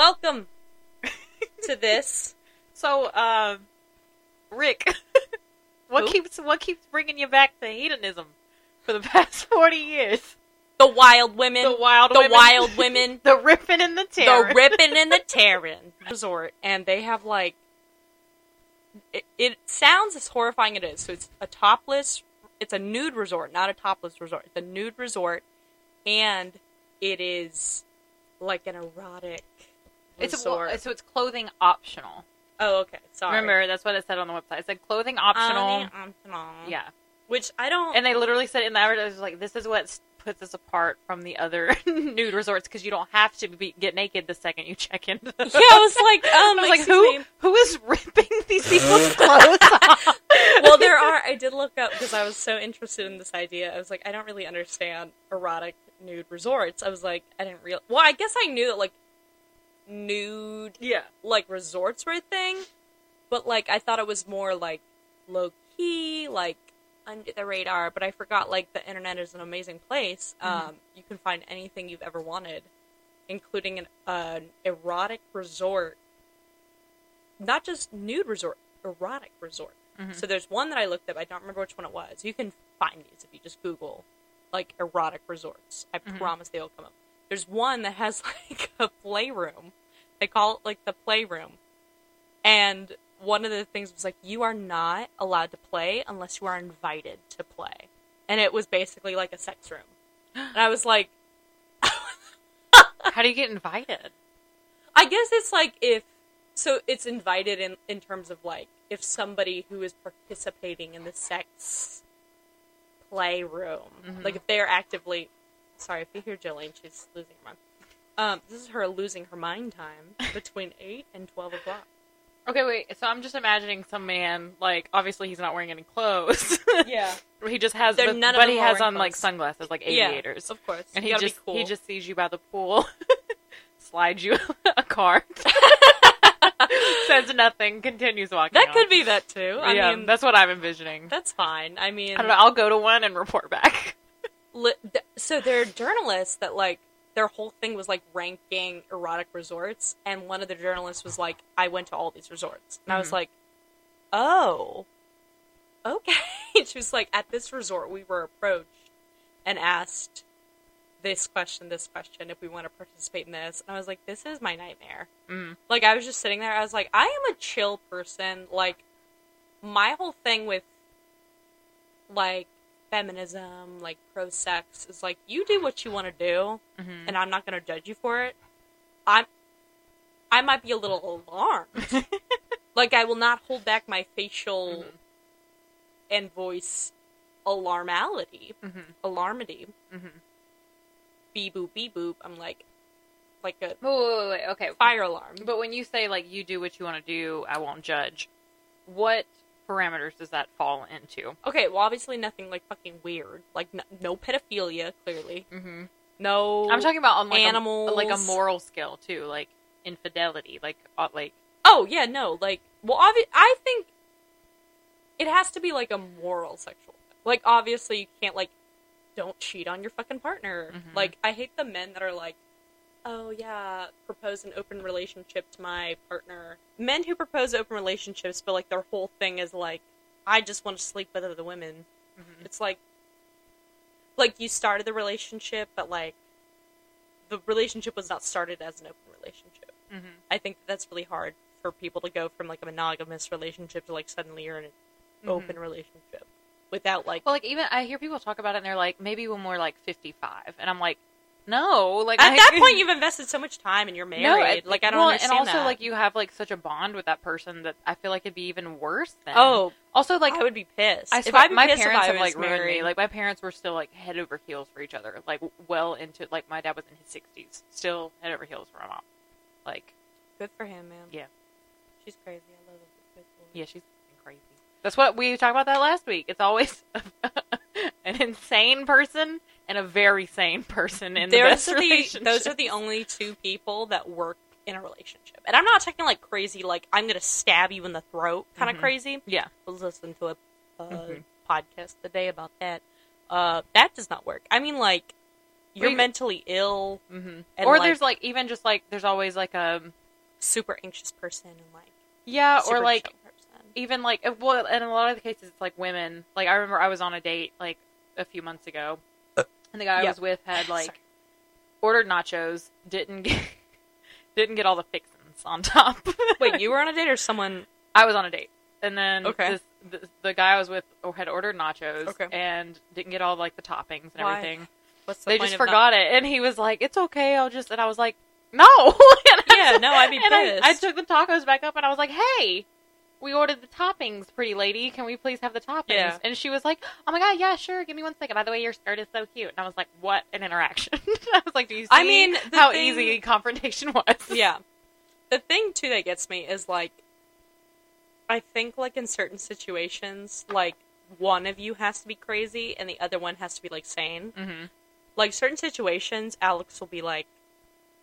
Welcome to this. So, uh, Rick, what Who? keeps what keeps bringing you back to hedonism for the past forty years? The wild women. The wild the women. wild women. the ripping and the tearing. the ripping and the tearing resort, and they have like. It, it sounds as horrifying as it is. So it's a topless. It's a nude resort, not a topless resort. It's a nude resort, and it is like an erotic It's a, resort. so it's clothing optional. oh, okay. Sorry. Remember, that's what it said on the website. It said clothing optional. Optional. optional. yeah, Which I don't. and they literally said in the advertisement, I was like, "This is what puts us apart from the other nude resorts because you don't have to be, get naked the second you check in." yeah, I was like, um, I was like, who me. who is ripping these people's clothes off? well, there are. I did look up because I was so interested in this idea. I was like, I don't really understand erotic nude resorts. I was like, I didn't real. Well, I guess I knew that like nude yeah. like resorts a thing, but like I thought it was more like low key, like under the radar. But I forgot like the internet is an amazing place. Um, you can find anything you've ever wanted, including an, an erotic resort. Not just nude resort, erotic resort. Mhm. So there's one that I looked up. I don't remember which one it was. You can find these if you just Google like erotic resorts. I Mhm. promise they'll come up. There's one that has like a playroom. They call it like the playroom. And one of the things was like you are not allowed to play unless you are invited to play. And it was basically like a sex room. And I was like How do you get invited? I guess it's like if so it's invited in in terms of like if somebody who is participating in the sex playroom, Mhm. like if they're actively sorry if you hear Jillian, she's losing her mind. Um, this is her losing her mind time between eight and twelve o'clock. Okay, wait. So I'm just imagining some man, like obviously he's not wearing any clothes. Yeah, he just has, They're- but, none but he has on like sunglasses, like yeah, aviators, of course. and he just cool. he just sees you by the pool, slides you a card, says nothing, continues walking. that on. could be that too. I yeah, mean, that's what I'm envisioning. that's fine. I mean, I don't know. I'll go to one and report back. Li- th- so there are journalists that like their whole thing was like ranking erotic resorts and one of the journalists was like i went to all these resorts. And i was Mhm. like oh okay. She was like at this resort we were approached and asked this question this question if we want to participate in this. And i was like this is my nightmare. Mm. like i was just sitting there i was like i am a chill person. Like my whole thing with like feminism like pro sex is like you do what you want to do Mhm. and i'm not going to judge you for it i'm i might be a little alarmed like i will not hold back my facial Mhm. and voice alarmality Mhm. alarmity Mhm. beep boop beep boop i'm like like a wait, wait, wait, okay. fire alarm But when you say like you do what you want to do, I won't judge. What parameters does that fall into? okay well obviously nothing like fucking weird like no, no pedophilia clearly Mm-hmm. no I'm talking about on like animals. a, like a moral scale too, like infidelity, like uh, like Oh yeah, no, like well, obvi- I think it has to be like a moral sexual. Like obviously you can't like don't cheat on your fucking partner. Mhm. Like I hate the men that are like, oh yeah, propose an open relationship to my partner. Men who propose open relationships, but like their whole thing is like, I just want to sleep with other women. Mhm. It's like, like you started the relationship, but like the relationship was not started as an open relationship. Mhm. I think that's really hard for people to go from like a monogamous relationship to like suddenly you're in an Mhm. open relationship without like well, like even I hear people talk about it and they're like maybe when we're like 55, and I'm like, no, like at I- that point you've invested so much time and you're married. No, it- like I don't well, understand and also that. like you have like such a bond with that person that I feel like it'd be even worse. Then oh, also like I would be pissed. I if I'd be my pissed parents if I have was like ruined married. me. Like my parents were still like head over heels for each other. Like well into like my dad was in his sixties, still head over heels for my mom. Like good for him, man. Yeah. she's crazy. I love her. Yeah, she's crazy. That's what we talked about that last week. It's always an insane person and a very sane person in the Those best are the relationship. those are the only two people that work in a relationship. And I'm not talking like crazy, like I'm gonna stab you in the throat kind of Mhm. crazy. yeah. I was listening to a uh, Mhm. podcast today about that. Uh, that does not work. I mean, like you're We- mentally ill, hmm And, Or like- there's like even just like there's always like a super anxious person, and like yeah, or like even like uh, well, in a lot of the cases it's like women. Like I remember I was on a date like a few months ago, and the guy I was with had like ordered nachos, didn't get didn't get all the fixings on top. Wait, you were on a date or someone? I was on a date, and then Okay. this, the, the guy I was with had ordered nachos Okay. and didn't get all like the toppings and Why? everything. What's the They just of not- forgot it, and he was like, "It's okay, I'll just." And I was like, "No." I Yeah, no, I'd be and I, I took the tacos back up, and I was like, "Hey." We ordered the toppings, pretty lady. Can we please have the toppings? Yeah. And she was like, "Oh my god, yeah, sure. Give me one second. By the way, your skirt is so cute." And I was like, "What an interaction!" I was like, "Do you see I mean, how thing- easy confrontation was?" Yeah. The thing too that gets me is like I think like in certain situations, like one of you has to be crazy and the other one has to be like sane. hmm Like certain situations, Alex will be like,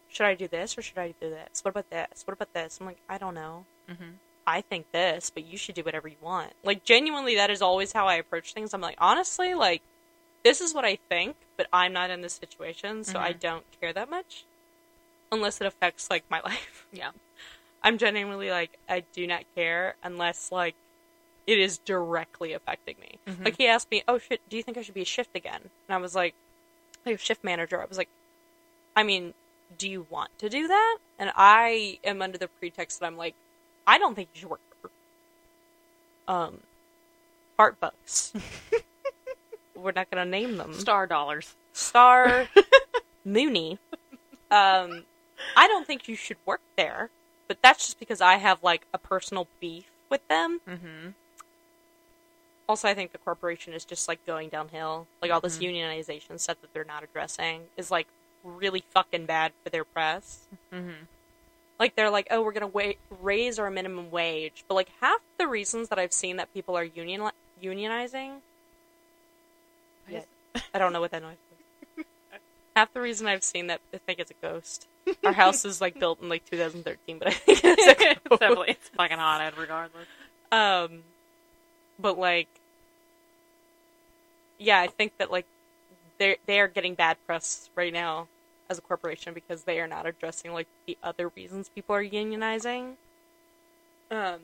"Should I do this or should I do this? What about this? What about this?" I'm like, "I don't know. hmm I think this, but you should do whatever you want." Like genuinely, that is always how I approach things. I'm like, honestly, like this is what I think, but I'm not in this situation, so I Mhm. don't care that much unless it affects like my life. Yeah. I'm genuinely like I do not care unless like it is directly affecting me. Mhm. Like he asked me, "Oh shit, do you think I should be a shift again?" And I was like, "Like shift manager." I was like, "I mean, do you want to do that?" And I am under the pretext that I'm like, "I don't think you should work for um fart bucks." We're not gonna name them. Star dollars. Star Mooney. Um, I don't think you should work there, but that's just because I have like a personal beef with them. hmm Also, I think the corporation is just like going downhill. Like all this Mhm. unionization stuff that they're not addressing is like really fucking bad for their press. hmm Like they're like, oh, we're gonna wa- raise our minimum wage, but like half the reasons that I've seen that people are union unionizing, Yes. I don't know what that noise was. half the reason I've seen that I think it's a ghost. Our house is like built in like 2013, but I think it's a it's ghost. definitely it's fucking haunted regardless. Um, but like, yeah, I think that like they they are getting bad press right now as a corporation because they are not addressing like the other reasons people are unionizing. Um,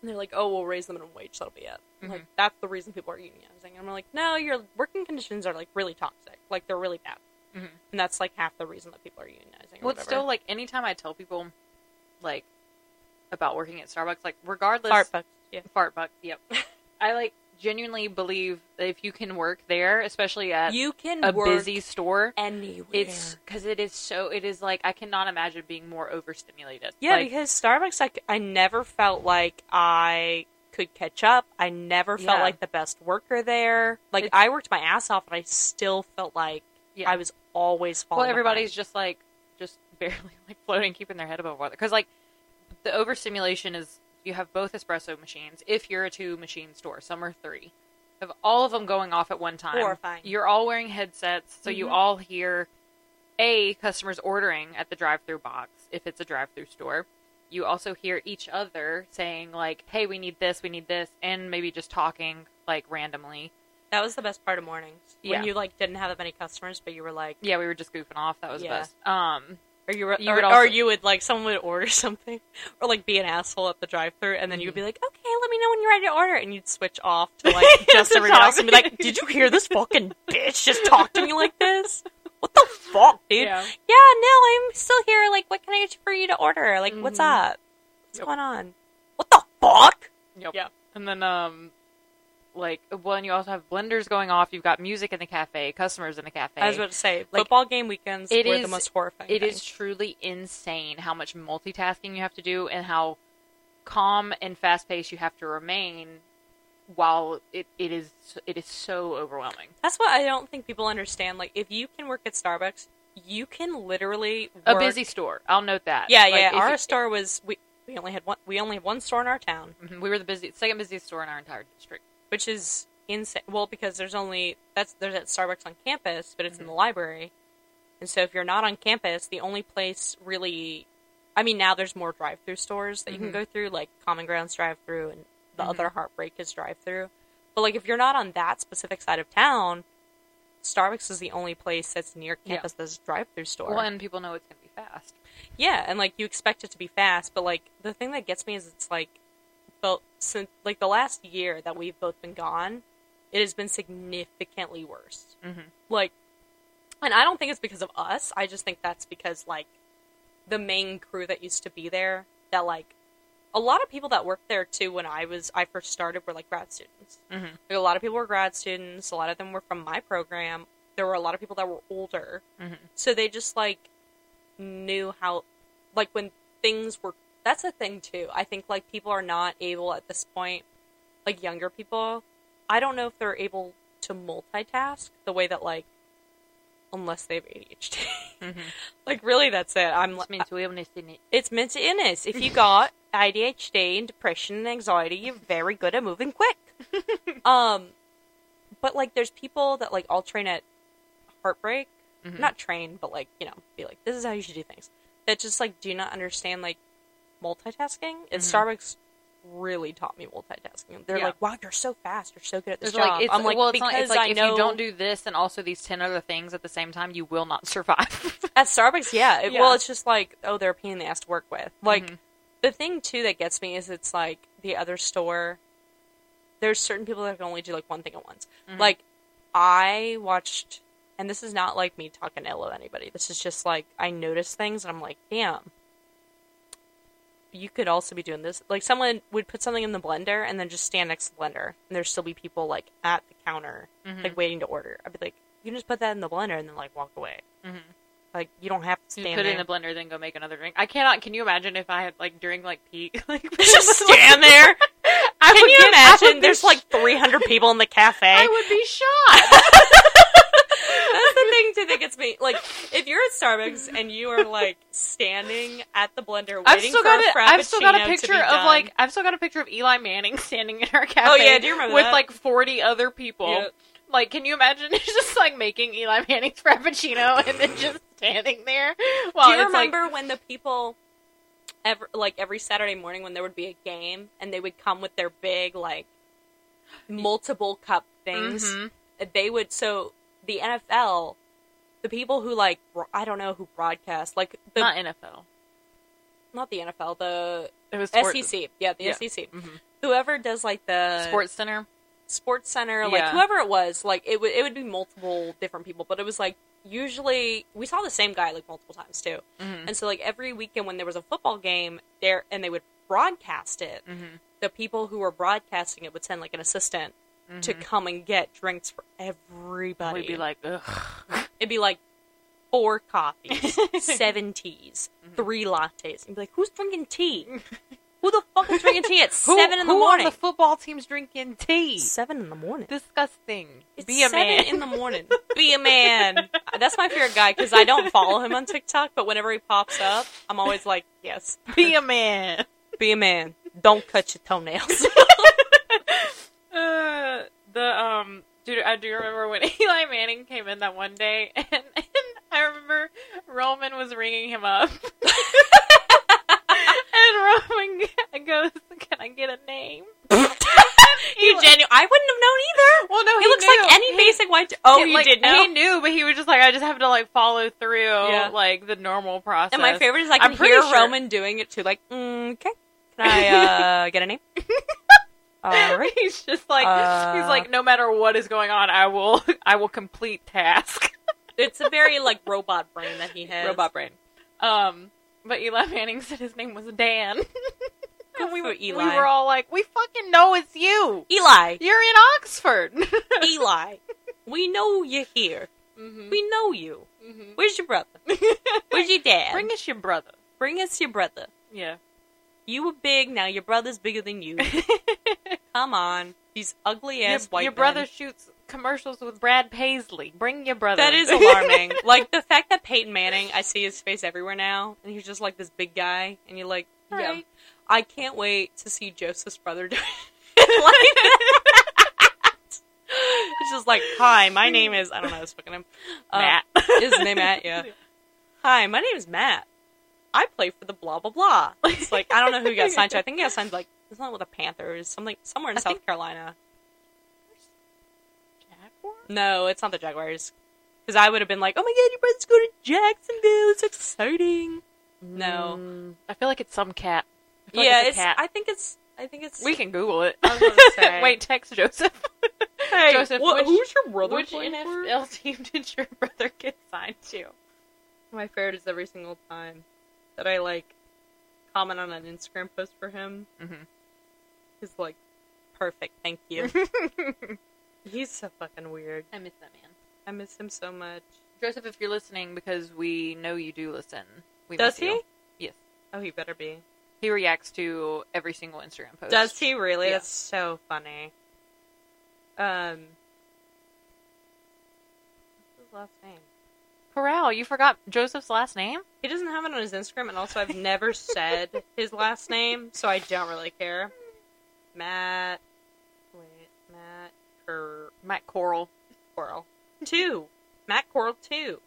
and they're like, oh, we'll raise the minimum wage. That'll be it. Like Mhm. that's the reason people are unionizing. And I'm like, no, your working conditions are like really toxic. Like they're really bad. Mhm. And that's like half the reason that people are unionizing. Well, it's still like anytime I tell people like about working at Starbucks, like regardless fart bucks. Yeah. fart bucks. Yep. I like genuinely believe if you can work there, especially at You can a busy store, anywhere. it's because it is so. It is like I cannot imagine being more overstimulated. Yeah, Like, because Starbucks, like, I never felt like I could catch up. I never felt Yeah. like the best worker there. Like, It's- I worked my ass off, and I still felt like Yeah. I was always falling. well, everybody's behind. just like just barely like floating, keeping their head above water. Because like the overstimulation is you have both espresso machines. If you're a two machine store, some are three. You have all of them going off at one time. Horrifying. You're all wearing headsets, so you Mhm. all hear a customers ordering at the drive-through box if it's a drive-through store. You also hear each other saying like, "Hey, we need this, we need this," and maybe just talking like randomly. that was the best part of mornings Yeah. when you like didn't have that many customers, but you were like, Yeah, we were just goofing off. That was Yeah. the best. Um, or you were, You or, would or you would like someone would order something, or like be an asshole at the drive-through, and then you would Mm-hmm. be like, okay, let me know when you're ready to order, and you'd switch off to like just To everybody else and be like, did you hear this fucking bitch just talk to me like this? What the fuck, dude? Yeah. yeah, no, I'm still here. Like, what can I get for you to order? Like, what's Mhm. up? What's Yep. going on? What the fuck? Yep. Yeah. And then, um, like, well, and you also have blenders going off. You've got music in the cafe, customers in the cafe. I was about to say, Like, football game weekends it were is- the most horrifying. It thing. is truly insane how much multitasking you have to do and how calm and fast paced you have to remain while it, it is it is so overwhelming. That's what I don't think people understand. Like, if you can work at Starbucks, you can literally A busy store. I'll note that. Yeah, Like, yeah. Our you- store was we we only had one. We only had one store in our town, Mhm, we were the busy second busiest store in our entire district. Which is insane. Well, because there's only that's there's at Starbucks on campus, but it's in Mhm. the library, and so if you're not on campus, the only place really, I mean, now there's more drive-through stores that you can Mhm. go through, like Common Grounds drive-through, and the Mhm. other Heartbreak is drive-through. But like if you're not on that specific side of town, Starbucks is the only place that's near Yeah. campus that's a drive-through store. Well, and people know it's gonna be fast. Yeah, and like you expect it to be fast, but like the thing that gets me is it's like, well, since like the last year that we've both been gone, it has been significantly worse. Mhm. Like, and I don't think it's because of us. I just think that's because like the main crew that used to be there, that like a lot of people that worked there too when I was I first started were like grad students. Mhm. Like, a lot of people were grad students. A lot of them were from my program. There were a lot of people that were older. Mhm. So they just like knew how like when things were that's a thing too. I think like people are not able at this point like younger people. I don't know if they're able to multitask the way that like unless they have ADHD. Mhm. like really that's it. I'm It's like mental illness in it. it's mental illness. If you got ADHD and depression and anxiety, you're very good at moving quick. um, but like, there's people that like all train at Heartbreak, Mhm. not train, but like you know, be like, this is how you should do things. That just like do not understand like multitasking. And Mhm. Starbucks really taught me multitasking. They're Yeah. like, wow, you're so fast. You're so good at this There's job. like it's I'm like, well, it's because not, it's like I if know you don't do this and also these ten other things at the same time, you will not survive. At Starbucks, yeah. It- Yeah. Well, it's just like, oh, they're a pain in the ass to work with. Like, Mhm. the thing, too, that gets me is it's like the other store, there's certain people that can only do like one thing at once. Mhm. Like, I watched, and this is not like me talking ill of anybody. This is just like, I notice things and I'm like, damn. You could also be doing this. Like, someone would put something in the blender and then just stand next to the blender, and there'd still be people like at the counter, Mhm. like waiting to order. I'd be like, you can just put that in the blender and then like walk away. Mhm. Like, you don't have to You stand put it in the blender, then go make another drink. I cannot. Can you imagine if I had like during like peak, like just stand there. I Can you get- imagine? There's sh- like 300 people in the cafe. I would be shot. That's the thing too that gets me. Like, if you're at Starbucks and you are like standing at the blender waiting I've still for got a it. I've still got a picture of done. like I've still got a picture of Eli Manning standing in our cafe. Oh, yeah, do you remember with that? like forty other people? Yeah. Like, can you imagine just like making Eli Manning's frappuccino and then just standing there? While Do you it's, like- remember when the people, ever like every Saturday morning when there would be a game and they would come with their big like multiple cup things? Mhm. They would so the NFL, the people who like I don't know who broadcast like the not NFL, not, the NFL the It was sport- SEC yeah the Yeah. SEC Mhm. whoever does like the Sports Center. sports center like Yeah. whoever it was like it would it would be multiple different people but it was like usually we saw the same guy like multiple times too Mhm. and so like every weekend when there was a football game there and they would broadcast it Mhm. the people who were broadcasting it would send like an assistant to Mhm. come and get drinks for everybody We'd be like, ugh. It'd be like four coffees seven teas Mm-hmm. three lattes and be like who's drinking tea who the fuck is drinking tea at Who- seven in the who morning on the football team's drinking tea? seven in the morning Disgusting. It's Be a seven man. in the morning. Be a man. That's my favorite guy because I don't follow him on TikTok, but whenever he pops up, I'm always like, yes, Be a man. be a man. Don't cut your toenails. Uh, the um, dude, I do remember when Eli Manning came in that one day, and, and I remember Roman was ringing him up, and Roman goes, "Can I get a name?" he genu- I wouldn't have known either. Well, no, He, he, looks knew. like any He- basic white. oh, he, you like, did know. He knew, but he was just like, I just have to like follow through, Yeah. like the normal process. and my favorite is I I'm hear sure- Roman doing it too. Like, mm, okay, can I uh, get a name? All right. he's just like Uh, he's like no matter what is going on, I will I will complete task. It's a very like robot brain that he has. Robot brain. Um, but Eli Manning said his name was Dan. and we, for were- Eli. we were all like, we fucking know it's you. Eli. You're in Oxford. Eli. We know you're here. Mhm. We know you. Mhm. Where's your brother? Where's your dad? Bring us your brother. Bring us your brother. Yeah. You were big, now your brother's bigger than you. Come on. These ugly your, ass white your men. brother shoots commercials with Brad Paisley. Bring your brother. That is alarming. like the fact that Peyton Manning, I see his face everywhere now, and he's just like this big guy, and you're like, Yeah. right. I can't wait to see Joseph's brother do it like that. It's just like, hi, my name is I don't know, was fucking him. Uh, Matt. His name Matt, yeah. Hi, my name is Matt. I play for the blah blah blah. It's like I don't know who he got signed to. I think he got signed like it's not with the Panthers, something somewhere in I South think- Carolina. Jaguars? No, it's not the Jaguars. Because I would have been like, oh my god, your brother's going to Jacksonville. It's exciting. No. Mm, I feel like it's some cat. I feel like yeah, it's, it's. a cat. I think it's. I think it's. we can Google it. I was say. Wait, text Joseph. Hey, Joseph, what- which- who's your brother Which playing for? NFL team did your brother get signed to? My favorite is every single time that I like comment on an Instagram post for him. Mm-hmm. He's like, perfect, thank you. He's so fucking weird. I miss that man. I miss him so much. Joseph, if you're listening, because we know you do listen, we Does miss you. he? Yes. Oh, he better be. He reacts to every single Instagram post. Does he really? Yeah. That's so funny. Um, what's his last name? Corral, you forgot Joseph's last name? He doesn't have it on his Instagram, and also I've never said his last name, so I don't really care. Matt. Wait, Matt Cur- Matt Corral. Corral. Two. Matt Corral two.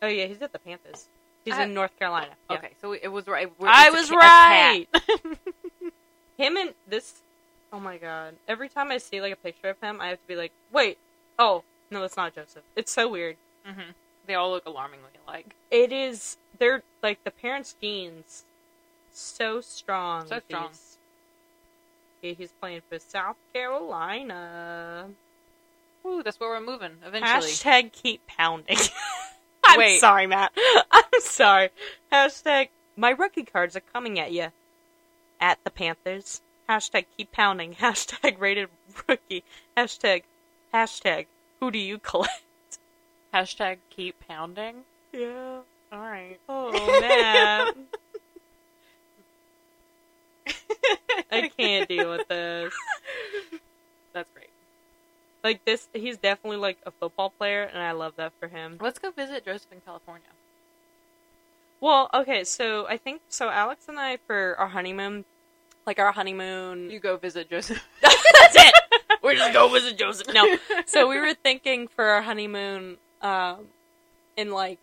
Oh yeah, he's at the Panthers. He's I- in North Carolina. Yeah. Okay, so it was right. I it's a was a right. cat. Him and this. Oh my god! Every time I see like a picture of him, I have to be like, wait, oh no, that's not Joseph. It's so weird. Hmm They all look alarmingly alike. It is. They're like the parents' genes, so strong. So strong. He's, he- he's playing for South Carolina. Ooh, that's where we're moving eventually. Hashtag keep pounding. I'm Wait. sorry, Matt. I'm sorry. Hashtag my rookie cards are coming at you. At the Panthers. Hashtag keep pounding. Hashtag rated rookie. Hashtag hashtag who do you collect? Hashtag keep pounding. Yeah. All right. Oh man. I can't deal with this. That's great. Like this he's definitely like a football player and I love that for him. Let's go visit Joseph in California. Well, okay, so I think so Alex and I for our honeymoon like our honeymoon You go visit Joseph. That's it. We're just going visit Joseph. No. So we were thinking for our honeymoon, um, in like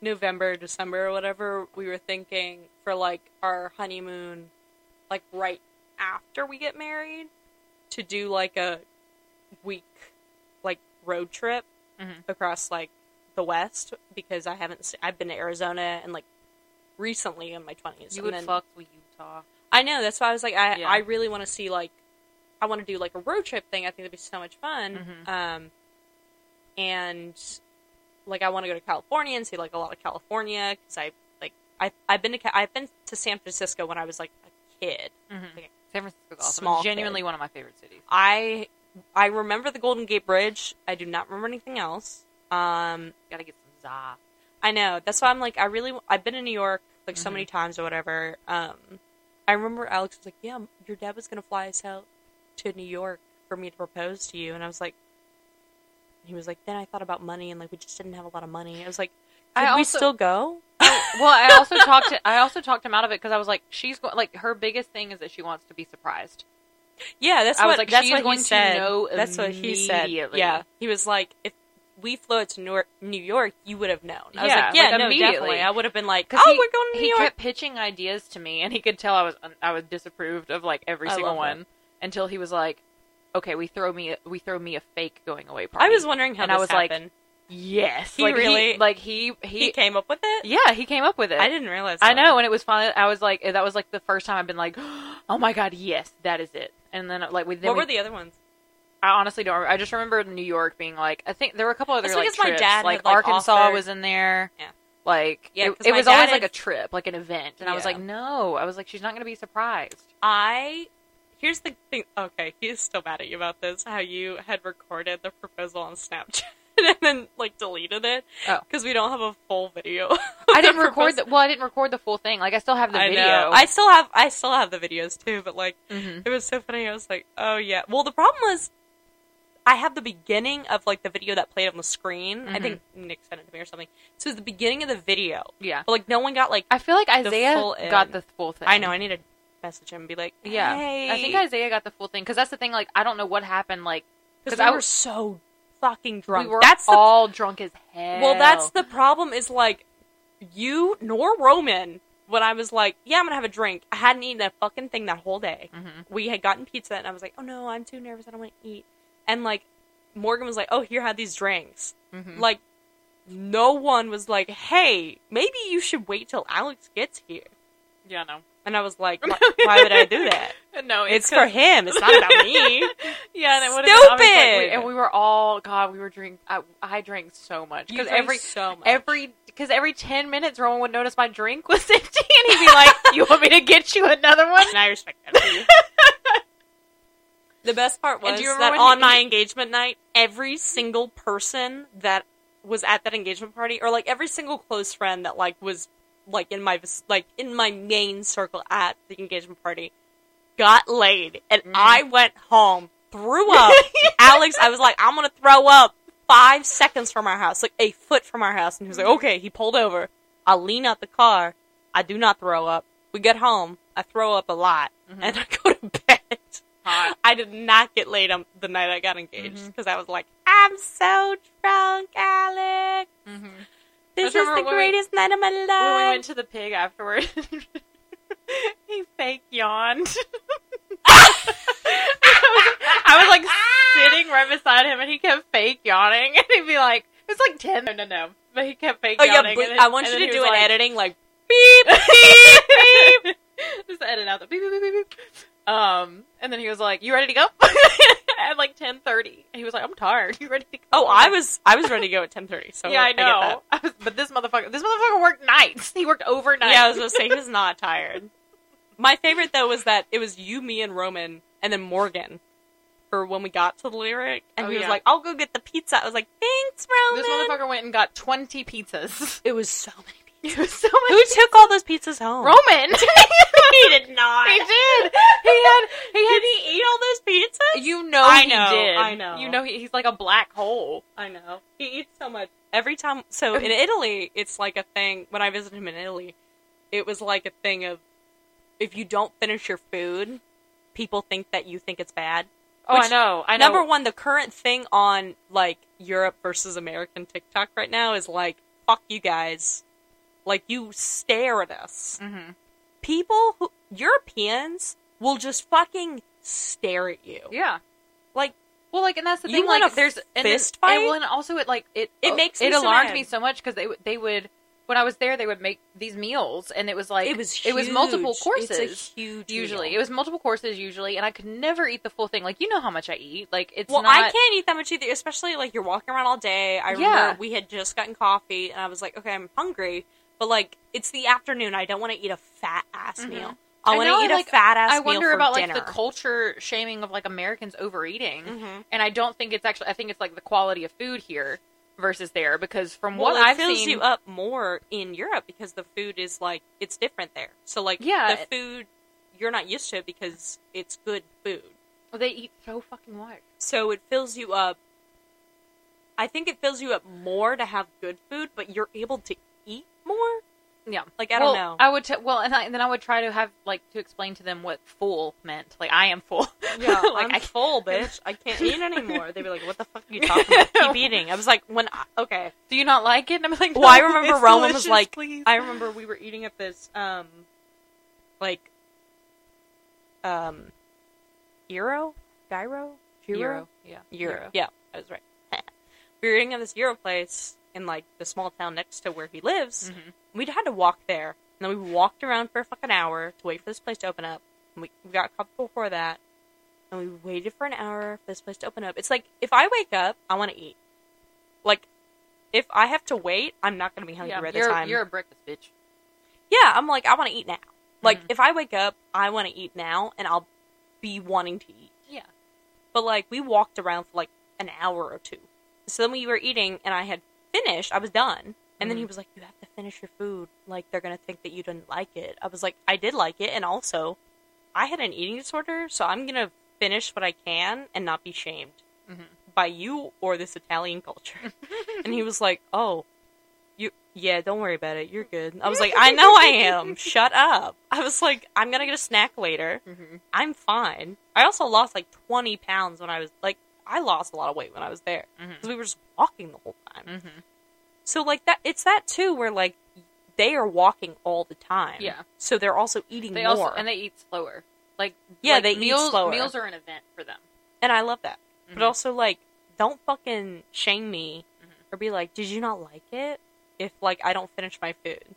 November, December, or whatever. We were thinking for like our honeymoon, like right after we get married, to do like a week, like road trip Mhm. across like the West because I haven't. Se- I've been to Arizona and like recently in my twenties. You and would then, fuck with Utah. I know. That's why I was like, I Yeah. I really want to see like, I want to do like a road trip thing. I think that'd be so much fun. Mhm. Um, and like I want to go to California and see like a lot of California because I like I I've been to I've been to San Francisco when I was like a kid. Mm-hmm. San Francisco's awesome. Small genuinely kid. one of my favorite cities. I I remember the Golden Gate Bridge. I do not remember anything else. Um, Gotta get some za. I know. That's why I'm like, I really, I've been in New York like so Mhm. many times or whatever. Um, I remember Alex was like, yeah, your dad was going to fly us out to New York for me to propose to you. And I was like, he was like, then I thought about money and like, we just didn't have a lot of money. I was like, I could we still go? well, I also talked to I also talked him out of it because I was like, she's go- like her biggest thing is that she wants to be surprised. Yeah, that's I what, was like, that's what going he to said. know that's what he said. Yeah. He was like, if we flew to Nor- New York, you would have known. I was Yeah, like, yeah, like, no, immediately. definitely. I would have been like, oh, he, we're going to New he York. kept pitching ideas to me, and he could tell I was I was disapproved of like every I single one until he was like, "Okay, we throw me a, we throw me a fake going away party." I was wondering how and this I was like, happened. "Yes, He like, really- like he he, he, came up with it? yeah he came up with it. I didn't realize I know, and it was fun. I was like, that was like the first time I've been like, "Oh my god, yes, that is it." And then like we then What we, were the other ones? I honestly don't. I just remember New York being like. I think there were a couple other That's like trips. like like, Arkansas offered- was in there. Yeah. Like Yeah, it, it was always had- like a trip, like an event, and I was like, no. I was like, she's not going to be surprised. I here's the thing. Okay, he's still mad at you about this. How you had recorded the proposal on Snapchat and then like deleted it Oh. because we don't have a full video. I didn't record the well. I didn't record the full thing. Like I still have the I video. know. I still have I still have the videos too, but like Mhm. it was so funny. I was like, oh yeah. Well, the problem was. I have the beginning of like the video that played on the screen. I Mhm. think Nick sent it to me or something. So it was the beginning of the video, Yeah, but like no one got like. I feel like Isaiah got the full thing. I know. I need to message him and be like, Yeah, hey. I think Isaiah got the full thing because that's the thing. Like I don't know what happened. Like because we I were was- so fucking drunk. we were that's the all drunk as hell. well. That's the problem. Is like you nor Roman. When I was like, yeah, I'm gonna have a drink. I hadn't eaten a fucking thing that whole day. Mhm. We had gotten pizza, and I was like, oh no, I'm too nervous. I don't want to eat. And like, Morgan was like, "Oh, here, have these drinks." Mhm. Like, no one was like, "Hey, maybe you should wait till Alex gets here." Yeah, no. And I was like, "Why, why would I do that? No, It's for him. It's not about me." Yeah, and it would have been like, Stupid! and we were all God. We were drink. I, I drank so much because every so much. every because every ten minutes Roman would notice my drink was empty, and he'd be like, "You want me to get you another one?" and I respect that the best part was that when on he- my engagement night, every single person that was at that engagement party, or like every single close friend that like was like in my like in my main circle at the engagement party, got laid, and Mm. I went home, threw up. Alex, I was like, I'm gonna throw up five seconds from our house, like a foot from our house, and he was like, Mm-hmm. okay. He pulled over. I lean out the car. I do not throw up. We get home. I throw up a lot, and I go to bed. Mm-hmm. Hot. I did not get laid on the night I got engaged Mhm. because I was like, I'm so drunk, Alex. Mhm. This is the when we- greatest night of my life. When we went to the pig afterward, he fake yawned. I was like sitting right beside him, and he kept fake yawning, and he'd be like, "It's like ten, no, no, no," but he kept fake oh yawning. and then- I want you to do an like- editing like beep beep beep. Just edit out the beep beep beep beep. beep. Um, and then he was like, "You ready to go?" At like ten thirty, he was like, "I'm tired. You ready to go?" Oh, I was I was ready to go at ten thirty. So yeah, I know. I was, but this motherfucker, this motherfucker worked nights. He worked overnight. Yeah, I was gonna say he was not tired. My favorite though was that it was you, me, and Roman, and then Morgan for when we got to the lyric, and Oh, he was yeah. like, "I'll go get the pizza." I was like, "Thanks, Roman." this motherfucker went and got twenty pizzas. It was so many. It was so much. Who took all those pizzas home? Roman? he did not. he did. He had. He had. Did he eat all those pizzas? You know I he know, did. I know. You know he, he's like a black hole. I know. He eats so much. Every time. So in Italy, it's like a thing. When I visited him in Italy, it was like a thing of if you don't finish your food, people think that you think it's bad. Oh, I know. I know. Number one, the current thing on like Europe versus American TikTok right now is like, fuck you guys. Like you stare at us. hmm People who Europeans will just fucking stare at you. Yeah. Like Well, like, and that's the You thing. Like, there's and fist fight? And, well, and also it like it It makes it me so alarmed mad. me so much because they would- they would when I was there they would make these meals and it was like it was it was multiple courses. It's a huge usually meal. it was multiple courses usually and i could never eat the full thing like you know how much i eat like it's well, not I can't eat that much either, especially like you're walking around all day. I remember Yeah. we had just gotten coffee, and I was like, okay, I'm hungry, but like it's the afternoon. I don't want to eat a fat ass Mhm. meal. I I want to eat like, a fat ass meal. i wonder about dinner. like the culture shaming of like americans overeating Mhm. and i don't think it's actually i think it's like the quality of food here versus there because from Well, what it i've fills seen you up more in Europe because the food is like it's different there. So like Yeah. the food you're not used to it because it's good food. Well, they eat so fucking much So it fills you up. I think it fills you up more to have good food, but you're able to eat more. Yeah, Like, I well, don't know. I would t- well, and, I, and then I would try to have like to explain to them what full meant. Like I am full. Yeah, like I'm I full, bitch. I can't eat anymore. They'd be like, "What the fuck are you talking about? Keep eating." I was like, "When I, okay." do you not like it? And I'm like, Well, I remember Roman was like, please." I remember we were eating at this, um, like, um, gyro, gyro, gyro, Euro, yeah, Euro. Yeah, I was right. we were eating at this Euro place in like the small town next to where he lives. Mhm. We'd had to walk there, and then we walked around for a fucking hour to wait for this place to open up. And we, we got couple before that, and we waited for an hour for this place to open up. It's like if I wake up, I want to eat. Like, if I have to wait, I'm not going to be hungry Yeah, by the you're, time. you're a breakfast bitch. Yeah, I'm like, I want to eat now. Like, Mhm. if I wake up, I want to eat now, and I'll be wanting to eat. Yeah. But like, we walked around for like an hour or two. So then we were eating, and I had finished. I was done, and then he Mhm. was like, "You have to finish your food. Like, they're gonna think that you didn't like it." I was like, "I did like it, and also, I had an eating disorder, so I'm gonna finish what I can and not be shamed Mhm. by you or this Italian culture." and he was like, "Oh." You, yeah, don't worry about it. You're good. I was like, I know I am. Shut up. I was like, I'm gonna get a snack later. Mhm. I'm fine. I also lost like 20 pounds when I was like, I lost a lot of weight when I was there because we were just walking the whole time. Mhm. So like that, it's that too, where like they are walking all the time. Yeah. So they're also eating They more, also and they eat slower. Like Yeah, like, they eat slower. Meals are an event for them. and I love that. Mhm. But also like don't fucking shame me Mhm. or be like, did you not like it? If like I don't finish my food.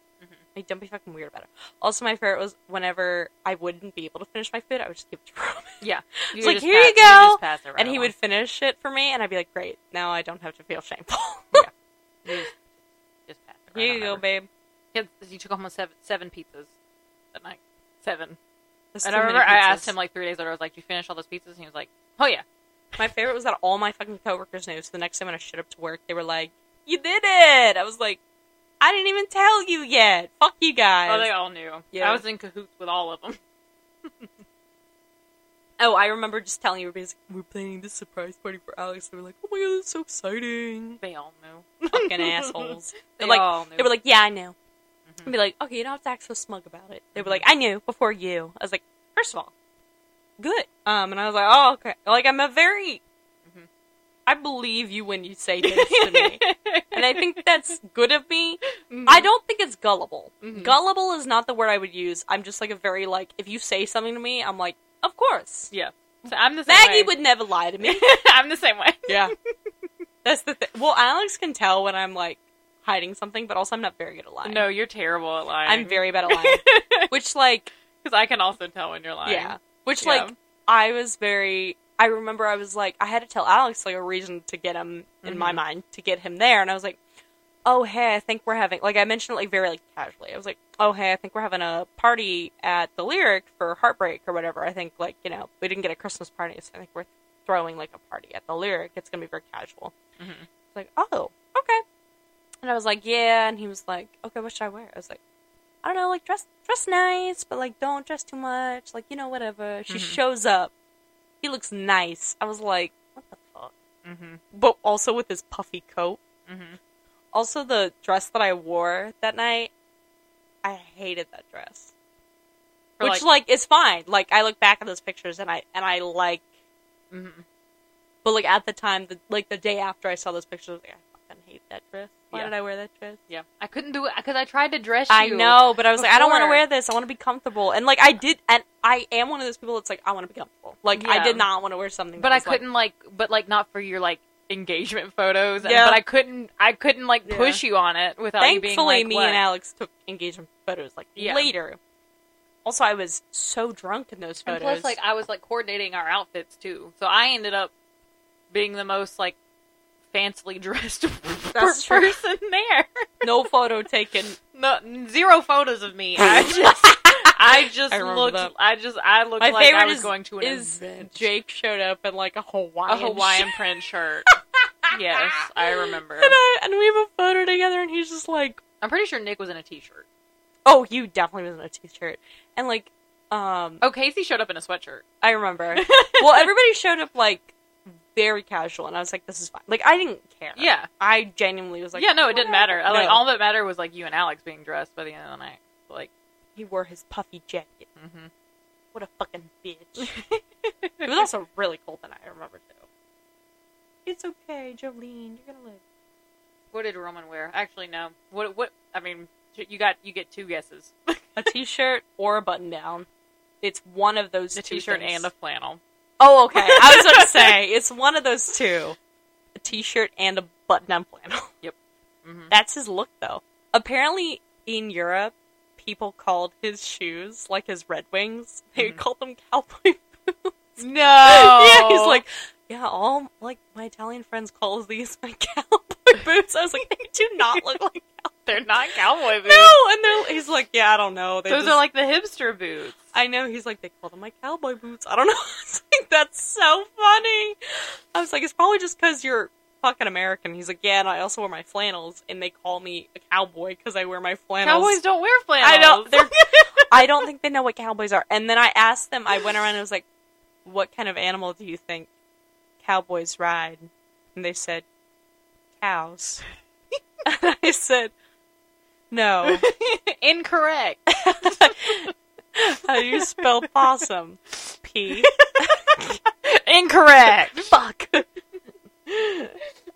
Like don't be fucking weird about it. Also, my favorite was whenever I wouldn't be able to finish my food, I would just give it to Roman, Yeah. You like, "Here you pass- go," just pass it right and he along. would finish it for me, and I'd be like, great, now I don't have to feel shameful. You just, just pass it right Here you go, over. babe. He, had- he took almost seven, seven pizzas that night. Seven. That's and I remember I asked him like three days later. I was like, "Did you finish all those pizzas?" And he was like, "Oh yeah." My favorite was that all my fucking coworkers knew. So the next time when I showed up to work, they were like, "You did it!" I was like, "I didn't even tell you yet. Fuck you guys." Oh, they all knew. Yeah. I was in cahoots with all of them. Oh, I remember just telling you, like, we're planning this surprise party for Alex. They were like, oh my god, that's so exciting. They all knew. Fucking assholes. They They're like, all knew. they were like, yeah, I knew. Mhm. I'd be like, okay, you don't have to act so smug about it. They were Mhm. like, I knew before you. I was like, first of all, good. Um, and I was like, oh, okay. Like, I'm a very. I believe you when you say this to me. and I think that's good of me. Mhm. I don't think it's gullible. Mhm. Gullible is not the word I would use. I'm just like a very, like, if you say something to me, I'm like, of course. Yeah. So I'm the same Maggie way. would never lie to me. I'm the same way. Yeah. That's the thing. Well, Alex can tell when I'm like hiding something, but also I'm not very good at lying. No, you're terrible at lying. I'm very bad at lying. Which, like, because I can also tell when you're lying. yeah. Which, Yeah. like, I was very. I remember I was like, I had to tell Alex like a reason to get him in my Mhm. mind to get him there, and I was like, oh hey, I think we're having like I mentioned it like very like casually. I was like, oh hey, I think we're having a party at the Lyric for Heartbreak or whatever. I think like you know we didn't get a Christmas party, so I think we're throwing like a party at the Lyric. It's gonna be very casual. Mhm. It's like, oh, okay. And I was like, yeah. And he was like, okay, what should I wear? I was like, I don't know, like dress dress nice, but like don't dress too much. Like you know, whatever. She Mhm. shows up. He looks nice. I was like, what the fuck? Mm-hmm. But also with his puffy coat. Mm-hmm. Also, the dress that I wore that night, I hated that dress. For, Which like- like, is fine. Like I look back at those pictures and I and I like, Mm-hmm. but like at the time, the, like the day after I saw those pictures, I was like, I fucking hate that dress. Why Yeah. did I wear that dress? Yeah. I couldn't do it because I tried to dress you. I know, but I was like, I don't want to wear this. I want to be comfortable. And like I did, and I am one of those people that's like, I want to be comfortable. Like I did not want to wear something, But I couldn't like, but like not for your like engagement photos. and- Yeah. But I couldn't, I couldn't like Yeah. push you on it without you being Thankfully, like, me what? and Alex took engagement photos like Yeah. later. Also, I was so drunk in those And photos. plus, like I was like coordinating our outfits too, so I ended up being the most like fancily dressed That's per- true. person there. no photo taken. No, zero photos of me. I just, I just I looked. that. I just, I looked My like I was is, going to an is event. Jake showed up in like a Hawaiian, a Hawaiian, Hawaiian shirt. print shirt. yes, I remember. and, I, and we have a photo together, and he's just like, I'm pretty sure Nick was in a t-shirt. "Oh, you definitely was in a t-shirt." And like, um, Oh, Casey showed up in a sweatshirt. I remember. well, everybody showed up like very casual, and I was like, "This is fine." Like, I didn't care. Yeah, I genuinely was like, yeah. No, it didn't matter. No. Like all that mattered was like you and Alex being dressed by the end of the night. Like, He wore his puffy jacket. hmm What a fucking bitch. it was also really cold that night. I remember too. It's okay, Jolene. You're gonna live. what did Roman wear? Actually, no. What? What? I mean, you got you get two guesses: A t-shirt or a button-down. It's one of those a two t-shirt things. and a flannel. Oh, okay. I was going to say it's one of those two: a t-shirt and a button-down flannel. hmm That's his look, though. Apparently, in Europe, people called his shoes like his Red Wings. They Mhm. called them cowboy boots. No. Yeah, he's like, yeah, all like my Italian friends calls these my cowboy boots. I was like, they do not look like they're not cowboy boots. no, and they're he's like, yeah, I don't know. They Those just- are like the hipster boots. I know. He's like, they call them my cowboy boots. I don't know. I was like, that's so funny. I was like, it's probably just because you're fucking American. He's like, yeah, and I also wear my flannels, and they call me a cowboy because I wear my flannels. Cowboys don't wear flannels. I don't. They're. I don't think they know what cowboys are. And then I asked them. I went around and was like, "What kind of animal do you think cowboys ride?" And they said, "Cows." and I said, "No." Incorrect. How do you spell possum? P. Incorrect. Fuck.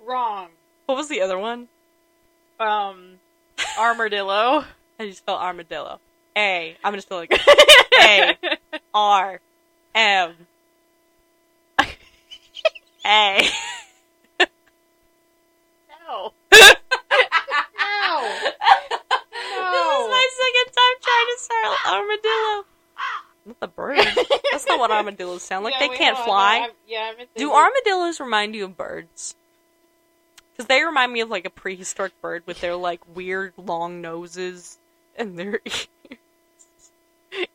Wrong. What was the other one? Um, armadillo. How do you spell armadillo? A. I'm gonna spell it. Again. A. R. M. A. No. This is my second time trying to start armadillo. Not the bird. That's not what armadillos sound like. Yeah, they can't fly. I'm- yeah, I meant to Do armadillos remind you of birds? Because they remind me of like a prehistoric bird with their like weird long noses and their ears.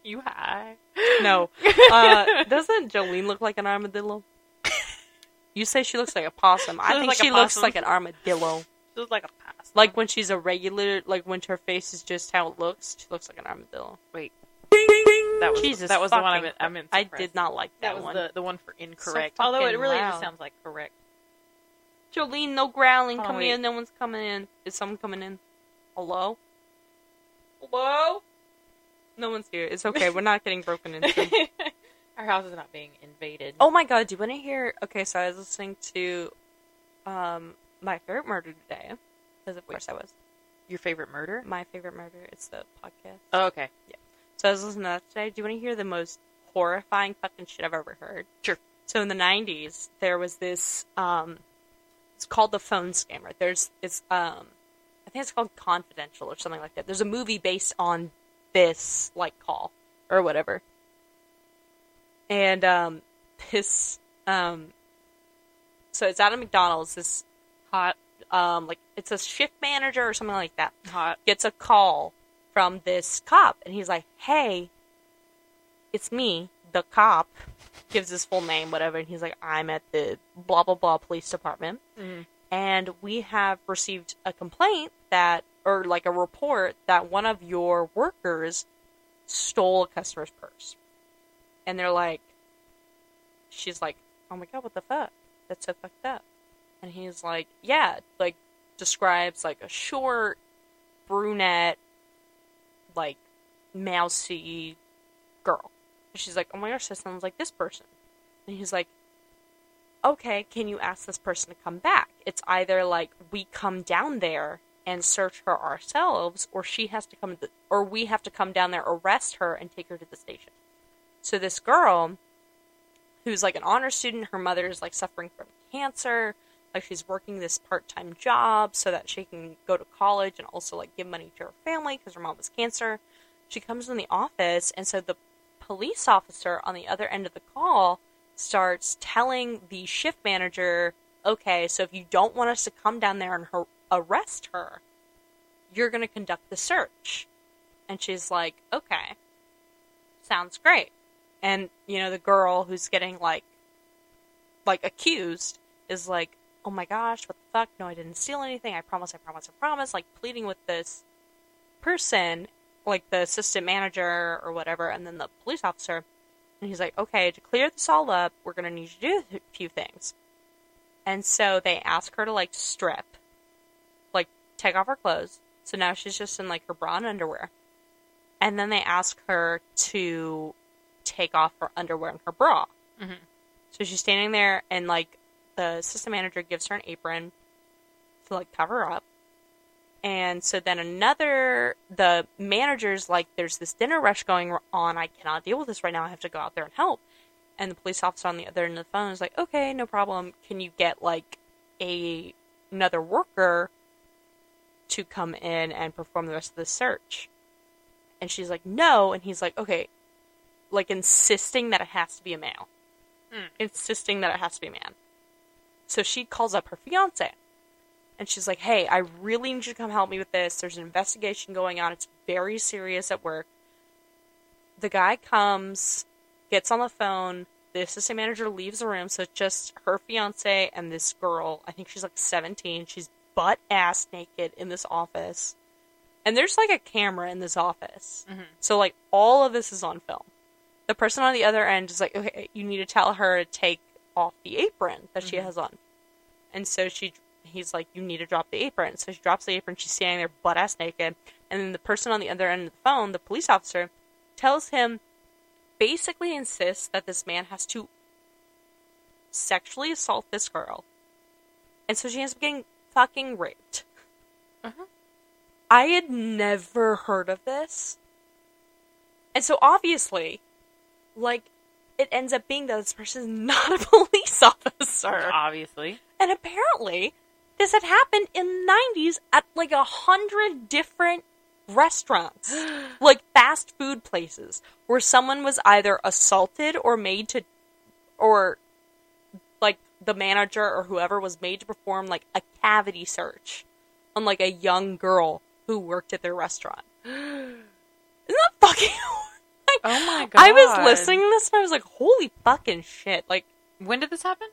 You high? No. Uh, doesn't Jolene look like an armadillo? You say she looks like a possum. I think like she looks like an armadillo. She was like a pass. Like when she's a regular, like when her face is just how it looks, she looks like an armadillo. wait, that was Jesus, that was the one I meant. I meant. I did not like that, That was one. the the one for incorrect. So Although it really loud. just sounds like correct. Jolene, no growling. Hold on, Come wait. in. No one's coming in. Is someone coming in? Hello? Hello? No one's here. It's okay. We're not getting broken into. Our house is not being invaded. oh my god, do you want to hear? Okay, so I was listening to um my favorite murder today. Because of course I was. your favorite murder? My favorite murder. It's the podcast. Oh, okay. Yeah. So I was listening to that today. Do you want to hear the most horrifying fucking shit I've ever heard? Sure. So in the '90s, there was this. Um, it's called the phone scammer. There's it's um, I think it's called Confidential or something like that. There's a movie based on this like call or whatever. And um, this um, so it's out of McDonald's. This Hot, um, like it's a shift manager or something like that hot. gets a call from this cop and he's like, "Hey, it's me, the cop." Gives his full name, whatever, and he's like, "I'm at the blah blah blah police department, Mhm. and we have received a complaint that, or like a report that one of your workers stole a customer's purse." And they're like, she's like, "Oh my god, what the fuck? That's so fucked up." And he's like, "Yeah, like describes like a short brunette, like mousy girl." And she's like, "Oh my gosh, that sounds like this person." And he's like, "Okay, can you ask this person to come back? It's either like we come down there and search her ourselves, or she has to come, to, or we have to come down there, arrest her, and take her to the station." So this girl, who's like an honor student, her mother is like suffering from cancer. Like she's working this part-time job so that she can go to college and also like give money to her family because her mom has cancer. She comes in the office, and so the police officer on the other end of the call starts telling the shift manager, "Okay, so if you don't want us to come down there and her- arrest her, you're going to conduct the search." And she's like, "Okay, sounds great." And you know, the girl who's getting like like accused is like, "Oh my gosh, what the fuck? No, I didn't steal anything. I promise, I promise, I promise." Like pleading with this person, like the assistant manager or whatever, and then the police officer. And he's like, "Okay, to clear this all up, we're going to need you to do a few things." And so they ask her to like strip, like take off her clothes. So now she's just in like her bra and underwear. And then they ask her to take off her underwear and her bra. Mhm. So she's standing there, and like the assistant manager gives her an apron to like cover up. And so then another, the manager's like, there's this dinner rush going on. I cannot deal with this right now. I have to go out there and help. And the police officer on the other end of the phone is like, okay, no problem. Can you get like a another worker to come in and perform the rest of the search? And she's like, no. And he's like, okay, like insisting that it has to be a male, Hmm. insisting that it has to be a man. So she calls up her fiance, and she's like, "Hey, I really need you to come help me with this. There's an investigation going on. It's very serious at work." The guy comes, gets on the phone. The assistant manager leaves the room, so it's just her fiance and this girl. I think she's like 17. She's butt ass naked in this office. And there's like a camera in this office. Mhm. So like all of this is on film. The person on the other end is like, okay, you need to tell her to take off the apron that she Mhm. has on. And so she, he's like, you need to drop the apron. So she drops the apron. She's standing there butt ass naked. And then the person on the other end of the phone, the police officer, tells him, basically insists that this man has to sexually assault this girl. And so she ends up getting fucking raped. Uh-huh. I had never heard of this. And so obviously, like, it ends up being that this person is not a police officer. Obviously. And apparently, this had happened in the 90s at like a hundred different restaurants, like fast food places, where someone was either assaulted or made to, or like the manager or whoever was made to perform like a cavity search on like a young girl who worked at their restaurant. Isn't that fucking? Like, Oh my god! I was listening to this and I was like, "Holy fucking shit!" Like, When did this happen?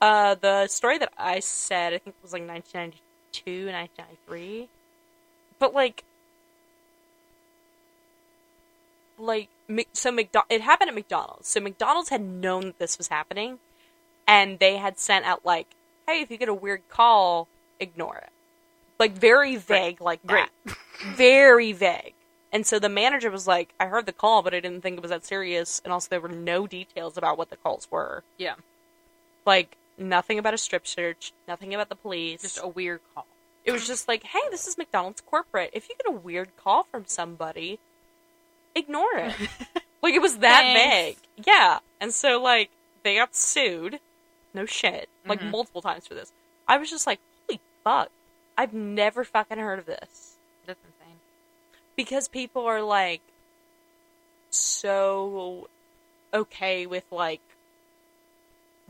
uh, the story that I said, I think it was like 1992, 1993. But like, like, so McDo- it happened at McDonald's. So McDonald's had known that this was happening, and they had sent out like, "Hey, if you get a weird call, ignore it." Like very vague, like Great. that. very vague. And so the manager was like, "I heard the call, but I didn't think it was that serious." And also, there were no details about what the calls were Yeah, like nothing about a strip search, nothing about the police. just a weird call. it was just like, hey, this is McDonald's corporate. If you get a weird call from somebody, ignore it. like it was that Thanks. vague. Yeah. And so like they got sued. No shit. Like Mhm. multiple times for this. I was just like, holy fuck. I've never fucking heard of this. That's. Because people are like so okay with like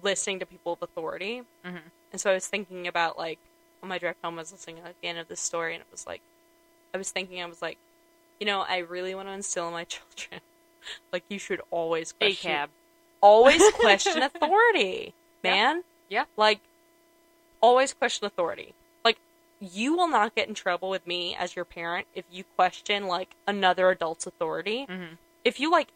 listening to people of authority. hmm And so I was thinking about like on my drive home, I was listening at the end of this story, and it was like, I was thinking, I was like, you know, I really want to instill in my children, like you should always question, cab. always question authority, Yeah. man. Yeah. Like, always question authority. You will not get in trouble with me as your parent if you question like another adult's authority hmm if you like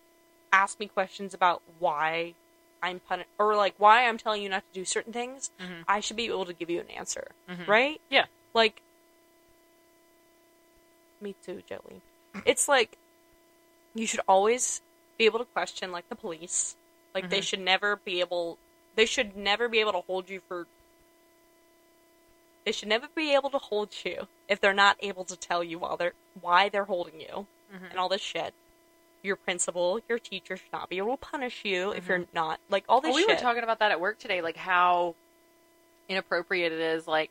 ask me questions about why I'm puni- or like why I'm telling you not to do certain things, Mhm. I should be able to give you an answer, Mhm. right? Yeah. Like, me too, Joey. It's like you should always be able to question like the police. Like they Mhm. should never be able. They should never be able to hold you for. They should never be able to hold you if they're not able to tell you while they're why they're holding you Mhm. and all this shit. Your principal, your teacher should not be able to punish you if you're not like all this Well, we shit. were talking about that at work today, like how inappropriate it is. Like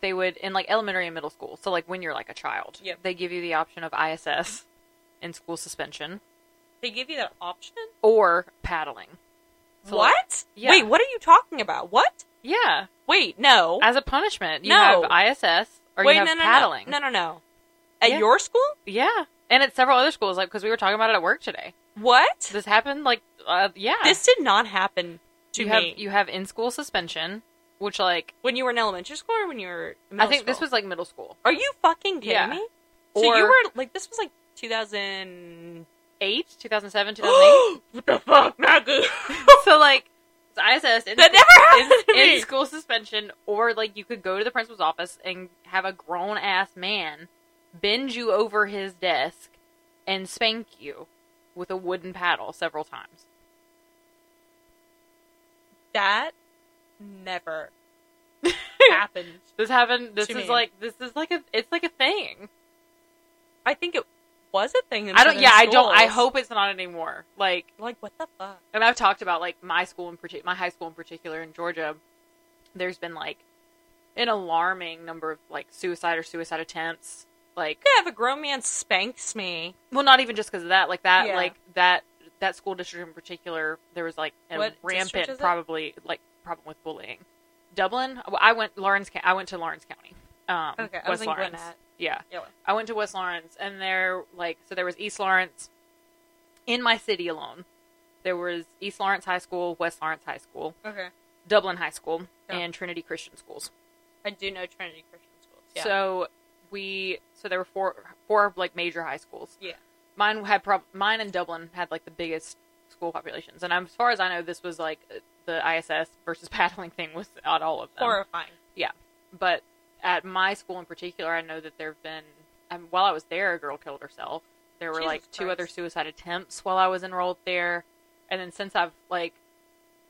they would in like elementary and middle school. So like when you're like a child, Yep. they give you the option of ISS and school suspension they give you that option. or paddling. So, like- what? yeah. Wait, what are you talking about? What? Yeah, Wait, no. as a punishment, you No. have ISS or Wait, you have no, no, paddling. no, no, no, no. At Yeah. your school? Yeah, and at several other schools, like because we were talking about it at work today. What? This happened, like, uh, yeah. This did not happen to you me. have you have in school suspension, which like when you were in elementary school or when you were in I think this school? was like middle school. Are you fucking kidding Yeah. me? So you Or- were like this was like 2000 Eight, 2007, 2008. What the fuck, Maggie? so like ISS in, That never happened in, in school suspension, or like you could go to the principal's office and have a grown ass man bend you over his desk and spank you with a wooden paddle several times. that never happened. This happened. This is me. like this is like a it's like a thing. I think it was a thing. In I don't. Yeah, I don't. I hope it's not anymore. Like Like what the fuck? and I've talked about like my school in particular, my high school in particular in Georgia. There's been like an alarming number of like suicide or suicide attempts. Like, Yeah, if a grown man spanks me, well, not even just because of that. Like that, Yeah. like that that school district in particular. There was like a What rampant, probably like problem with bullying. Dublin. I went Laurens. I went to Laurens County. Um, Okay, I was in Laurens. Gwinnett. Yeah. Yeah. I went to West Laurens, and there, like, so there was East Laurens in my city alone. There was East Laurens High School, West Laurens High School, Okay. Dublin High School, Yeah. and Trinity Christian Schools. I do know Trinity Christian Schools. Yeah. So we, so there were four, four like major high schools. Yeah. Mine had prob, mine and Dublin had like the biggest school populations, and as far as I know, this was like the ISS versus paddling thing was at all of them. horrifying. Yeah, but at my school in particular, I know that there have been. Um, while I was there, a girl killed herself. There were Jesus like two Christ. other suicide attempts while I was enrolled there, and then since I've like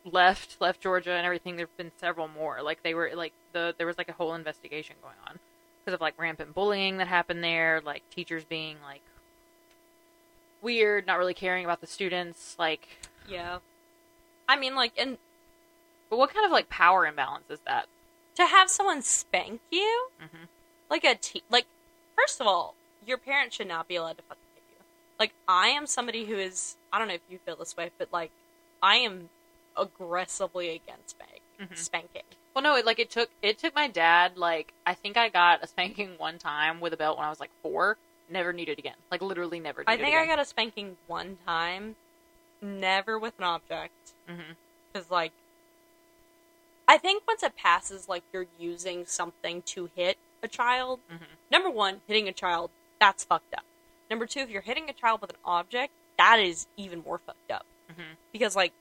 left left Georgia and everything, there've been several more. Like they were like the there was like a whole investigation going on because of like rampant bullying that happened there, like teachers being like weird, not really caring about the students, like. Yeah. I mean, like, and But what kind of like power imbalance is that? To have someone spank you, Mhm. like a te- like. First of all, your parents should not be allowed to fucking hit you. Like I am somebody who is. I don't know if you feel this way, but like I am aggressively against spank- Mhm. spanking. Well, no, it, like it took it took my dad like I think I got a spanking one time with a belt when I was like four. Never needed again. Like literally never. Needed I think I got a spanking one time, never with an object. Mm-hmm. Because, like, I think once it passes, like, you're using something to hit a child, Mhm. number one, hitting a child, that's fucked up. Number two, if you're hitting a child with an object, that is even more fucked up. Mm-hmm. Because, like,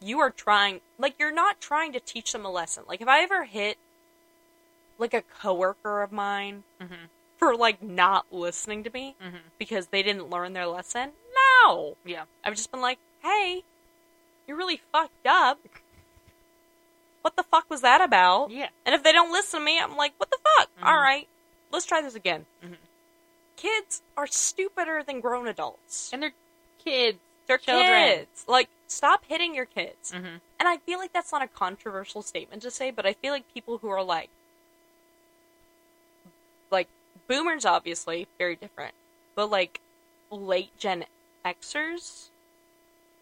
you are trying, like, you're not trying to teach them a lesson. Like, if I ever hit, like, a coworker of mine Mm-hmm. for, like, not listening to me Mm-hmm. because they didn't learn their lesson, no! Yeah. I've just been like, hey, you're really fucked up. What the fuck was that about? Yeah. And if they don't listen to me, I'm like, what the fuck? Mhm. All right, let's try this again. Mhm. Kids are stupider than grown adults. And they're kids. They're children. kids. Like, stop hitting your kids. Mm-hmm. And I feel like that's not a controversial statement to say, but I feel like people who are like, like boomers, obviously very different, but like late Gen Xers,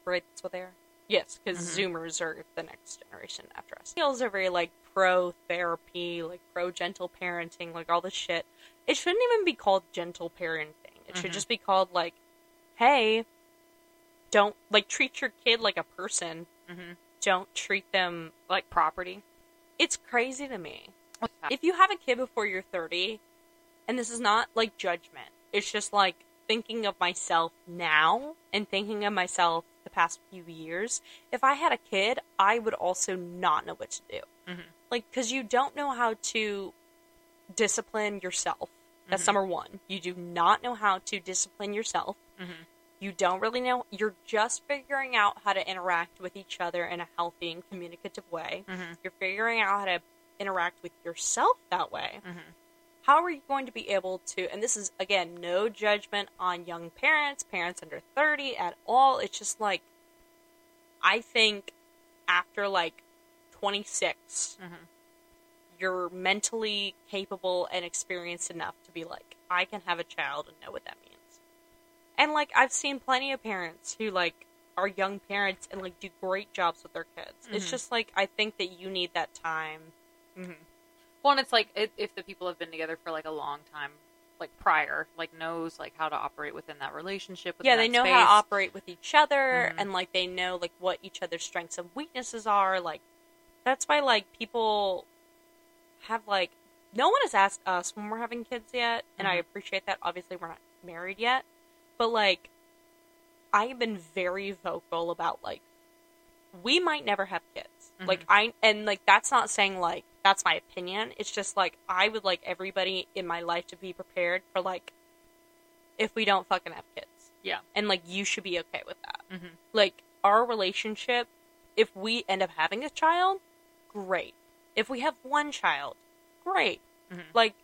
right? That's what they are. Yes, because Mhm. Zoomers are the next generation after us. Millennials are very like pro therapy, like pro gentle parenting, like all this shit. It shouldn't even be called gentle parenting. It should Mhm. just be called like, hey, don't like treat your kid like a person. Mm-hmm. Don't treat them Like property. it's crazy to me. If you have a kid before you're 30, and this is not like judgment, it's just like thinking of myself now and thinking of myself the past few years. If I had a kid, I would also not know what to do. Mhm. Like, because you don't know how to discipline yourself. That's Mhm. number one. You do not know how to discipline yourself. Mm-hmm. You don't really know. You're just figuring out how to interact with each other in a healthy and communicative way Mm-hmm. you're figuring out how to interact with yourself that way. Mm-hmm. How are you going to be able to? And this is again no judgment on young parents, parents under thirty at all. It's just like I think after like twenty six, Mm-hmm. you're mentally capable and experienced enough to be like, I can have a child and know what that means. And like I've seen plenty of parents who like are young parents and like do great jobs with their kids. It's Mhm. just like I think that you need that time. Mm-hmm. Well, and it's like it, if the people have been together for like a long time, like prior, like knows like how to operate within that relationship. yeah, they know how to operate with each other Mhm. and like they know like what each other's strengths and weaknesses are. Like that's why like people have like no one has asked us when we're having kids yet, and I Mhm. appreciate that. Obviously, we're not married yet, but like I have been very vocal about like we might never have kids. Mhm. Like I and like that's not saying like that's my opinion. It's just like I would like everybody in my life to be prepared for like if we don't fucking have kids. Yeah. And like you should be okay with that. Mhm. Like our relationship if we end up having a child, great. If we have one child, great. Mhm. Like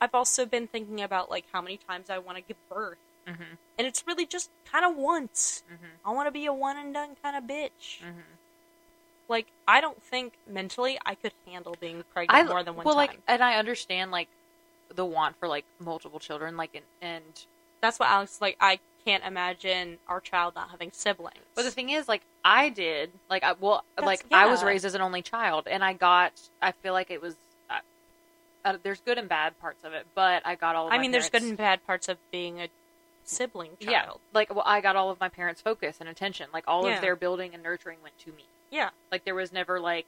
I've also been thinking about like how many times I want to give birth. Mhm. And it's really just kind of once. Mhm. I want to be a one and done kind of bitch. Like I don't think mentally I could handle being pregnant I more than one well, time. like, and I understand like the want for like multiple children, like, and, and That's what Alex like. I can't imagine our child not having siblings. But the thing is, like, I did, like, I, well, That's- like, I was raised as an only child, and I got, I feel like it was, uh, uh, there's good and bad parts of it, but I got all of I mean, there's good and bad parts of being a sibling child. Yeah, like, well, I got all of my parents' focus and attention. Like, all Yeah. of their building and nurturing went to me. Yeah. Like, there was never, like,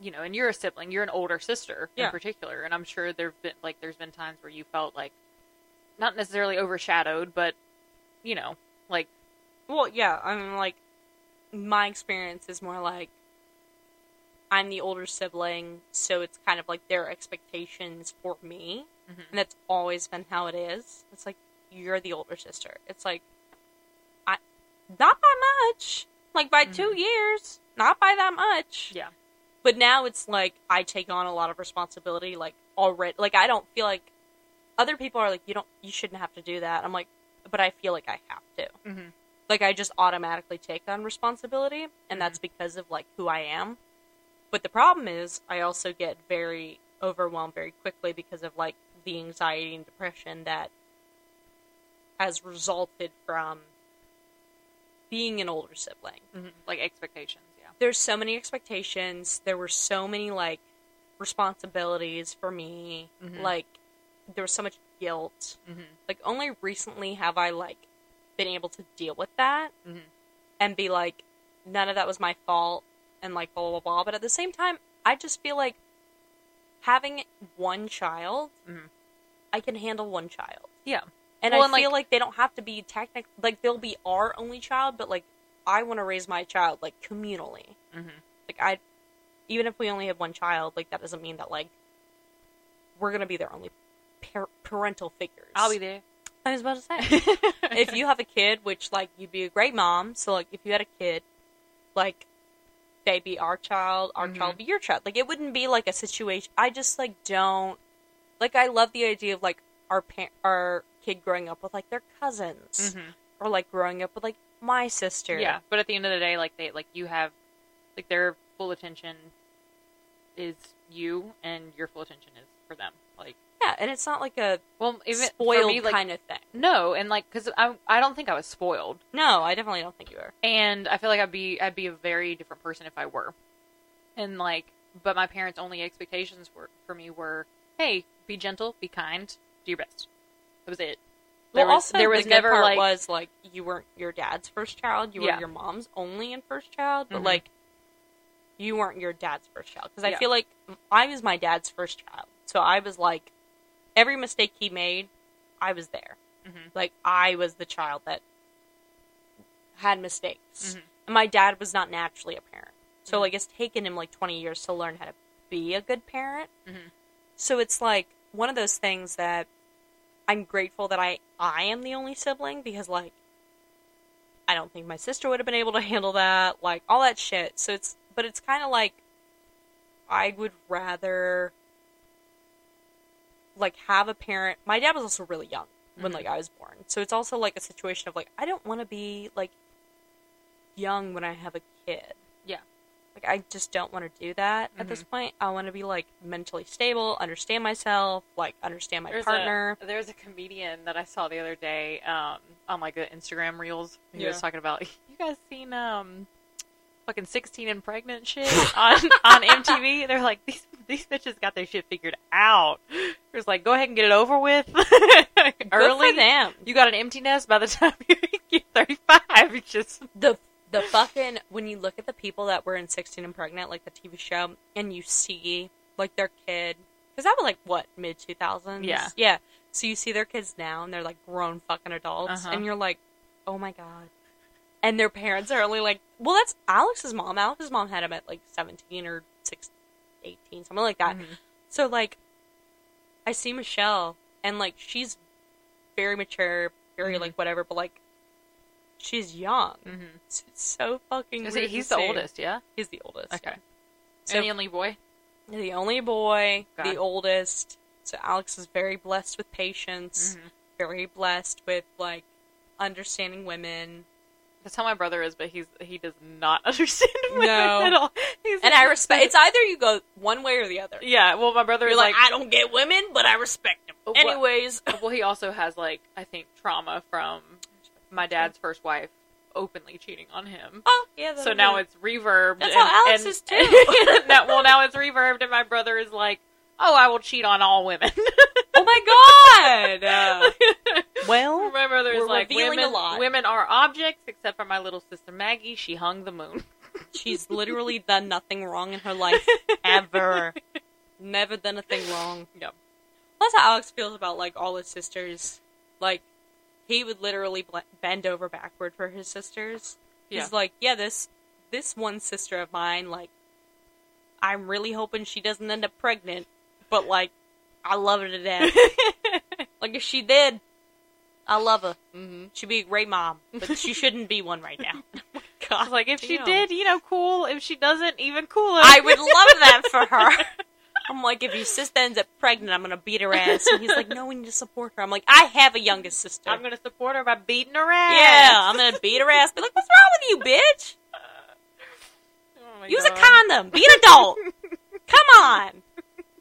you know, and you're a sibling, you're an older sister Yeah. in particular, and I'm sure there've been, like, there's been times where you felt like, not necessarily overshadowed, but, you know, like, Well, yeah. I mean, like my experience is more like I'm the older sibling, so it's kind of like their expectations for me, Mhm. and that's always been how it is. It's like you're the older sister. It's like I not by much, like by two years, not by that much. yeah. But now it's like I take on a lot of responsibility, like already. Like I don't feel like other people are like you don't, you shouldn't have to do that. I'm like, but I feel like I have to. hmm Like I just automatically take on responsibility, and that's because of like who I am. But the problem is, I also get very overwhelmed very quickly because of like the anxiety and depression that has resulted from being an older sibling. Mhm. Like expectations, yeah. There's so many expectations. There were so many like responsibilities for me. Mhm. Like there was so much guilt. Mhm. Like only recently have I like been able to deal with that Mhm. and be like none of that was my fault and like blah blah blah. But at the same time, I just feel like having one child, Mhm. I can handle one child. Yeah. And Well, I and, feel like they don't have to be technic like they'll be our only child, but like I want to raise my child like communally. Mhm. Like I, even if we only have one child, like that doesn't mean that like we're gonna be their only par- parental figures. I'll be there. I was about to say, if you have a kid, which like you'd be a great mom. So like if you had a kid, like they'd be our child, our Mhm. child be your child. Like it wouldn't be like a situation. I just like don't like. I love the idea of like our pa- our kid growing up with like their cousins Mhm. or like growing up with like my sister. Yeah, but at the end of the day, like they like you have like their full attention is you, and your full attention is for them. Like, yeah, and it's not like a well, even spoiled me, like kind of thing. no, and like because I I don't think I was spoiled, No, I definitely don't think you were. and I feel like I'd be I'd be a very different person if I were, and like, but my parents' only expectations were for me were, hey, be gentle, be kind, do your best. That was it. There well, was also there the was good never part like was like you weren't your dad's first child. You were your mom's only and first child, but Mhm. like you weren't your dad's first child because I Yeah. feel like I was my dad's first child, so I was like every mistake he made, I was there. Mhm. Like I was the child that had mistakes, Mhm. and my dad was not naturally a parent. So Mhm. like it's taken him like twenty years to learn how to be a good parent. Mhm. So it's like one of those things that I'm grateful that I I am the only sibling because like I don't think my sister would have been able to handle that, like all that shit. So it's but it's kind of like I would rather like have a parent. My dad was also really young when Mhm. like I was born. So it's also like a situation of like I don't want to be like young when I have a kid. Yeah. Like I just don't want to do that at this point. I want to be like mentally stable, understand myself, like understand my There's partner. A, there's a comedian that I saw the other day um, on like the Instagram reels. He Yeah. was talking about you guys seen um fucking sixteen and pregnant shit on on MTV. They're like these these bitches got their shit figured out. It was like go ahead and get it over with Good early. for them. You got an empty nest by the time you get 35. It's just the the fucking when you look at the people that were in 16 and pregnant like the tv show and you see like their kid because that was like what mid 2000s Yeah. yeah so you see their kids now and they're like grown fucking adults Uh-huh. and you're like oh my god and their parents are only like well that's alex's mom alex's mom had him at like 17 or 16 18 something like that Mhm. so like i see michelle and like she's very mature very Mhm. like whatever but like she's young Mhm. it's, it's so fucking. Is he, he's the oldest, yeah. He's the oldest. Okay. yeah. So, and the only boy. the only boy, Okay. the oldest. So Alex is very blessed with patience. Mhm. Very blessed with like understanding women. That's how my brother is, but he's he does not understand women No. at all. He's And I respect. It's either you go one way or the other. Yeah, well, my brother You're is like, like, I don't get women, but I respect them. Anyways, well, he also has like I think trauma from my dad's first wife openly cheating on him. oh yeah. So now it's reverbed. That's and, how Alex and- is too. now, well, now it's reverbed, and my brother is like, "Oh, I will cheat on all women." oh my god. Uh, well, my brother is like, "Women, lot." women are objects, except for my little sister Maggie. She hung the moon." she's literally done nothing wrong in her life ever. Never done a thing wrong. Yep. That's how Alex feels about like all his sisters. Like he would literally bl- bend over backward for his sisters. Yeah. He's like, yeah, this this one sister of mine, like, I'm really hoping she doesn't end up pregnant, but like, I love her to death. like if she did, I love her. hmm She'd be a great mom, but she shouldn't be one right now. Oh God, like, if she did, you know, cool. If she doesn't, even cooler. I would love that for her. I'm like, if your sister ends up pregnant, I'm gonna beat her ass. And he's like, no, we need to support her. I'm like, I have a youngest sister. I'm gonna support her by beating her ass. yeah, I'm gonna beat her ass. Be like, what's wrong with you, bitch? Oh Use God. a condom. Be an adult. Come on.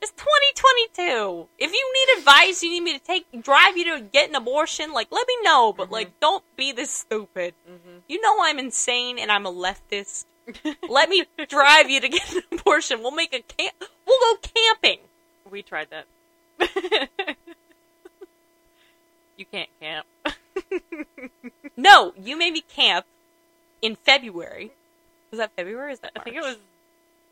It's 2022. If you need advice, you need me to take drive you to get an abortion, like let me know, but Mhm. like don't be this stupid. Mhm. You know I'm insane and I'm a leftist. Let me drive you to get an abortion. We'll make a camp. We'll go camping. we tried that. you can't camp. No, you made me camp in February. Was that February? Is that I think it was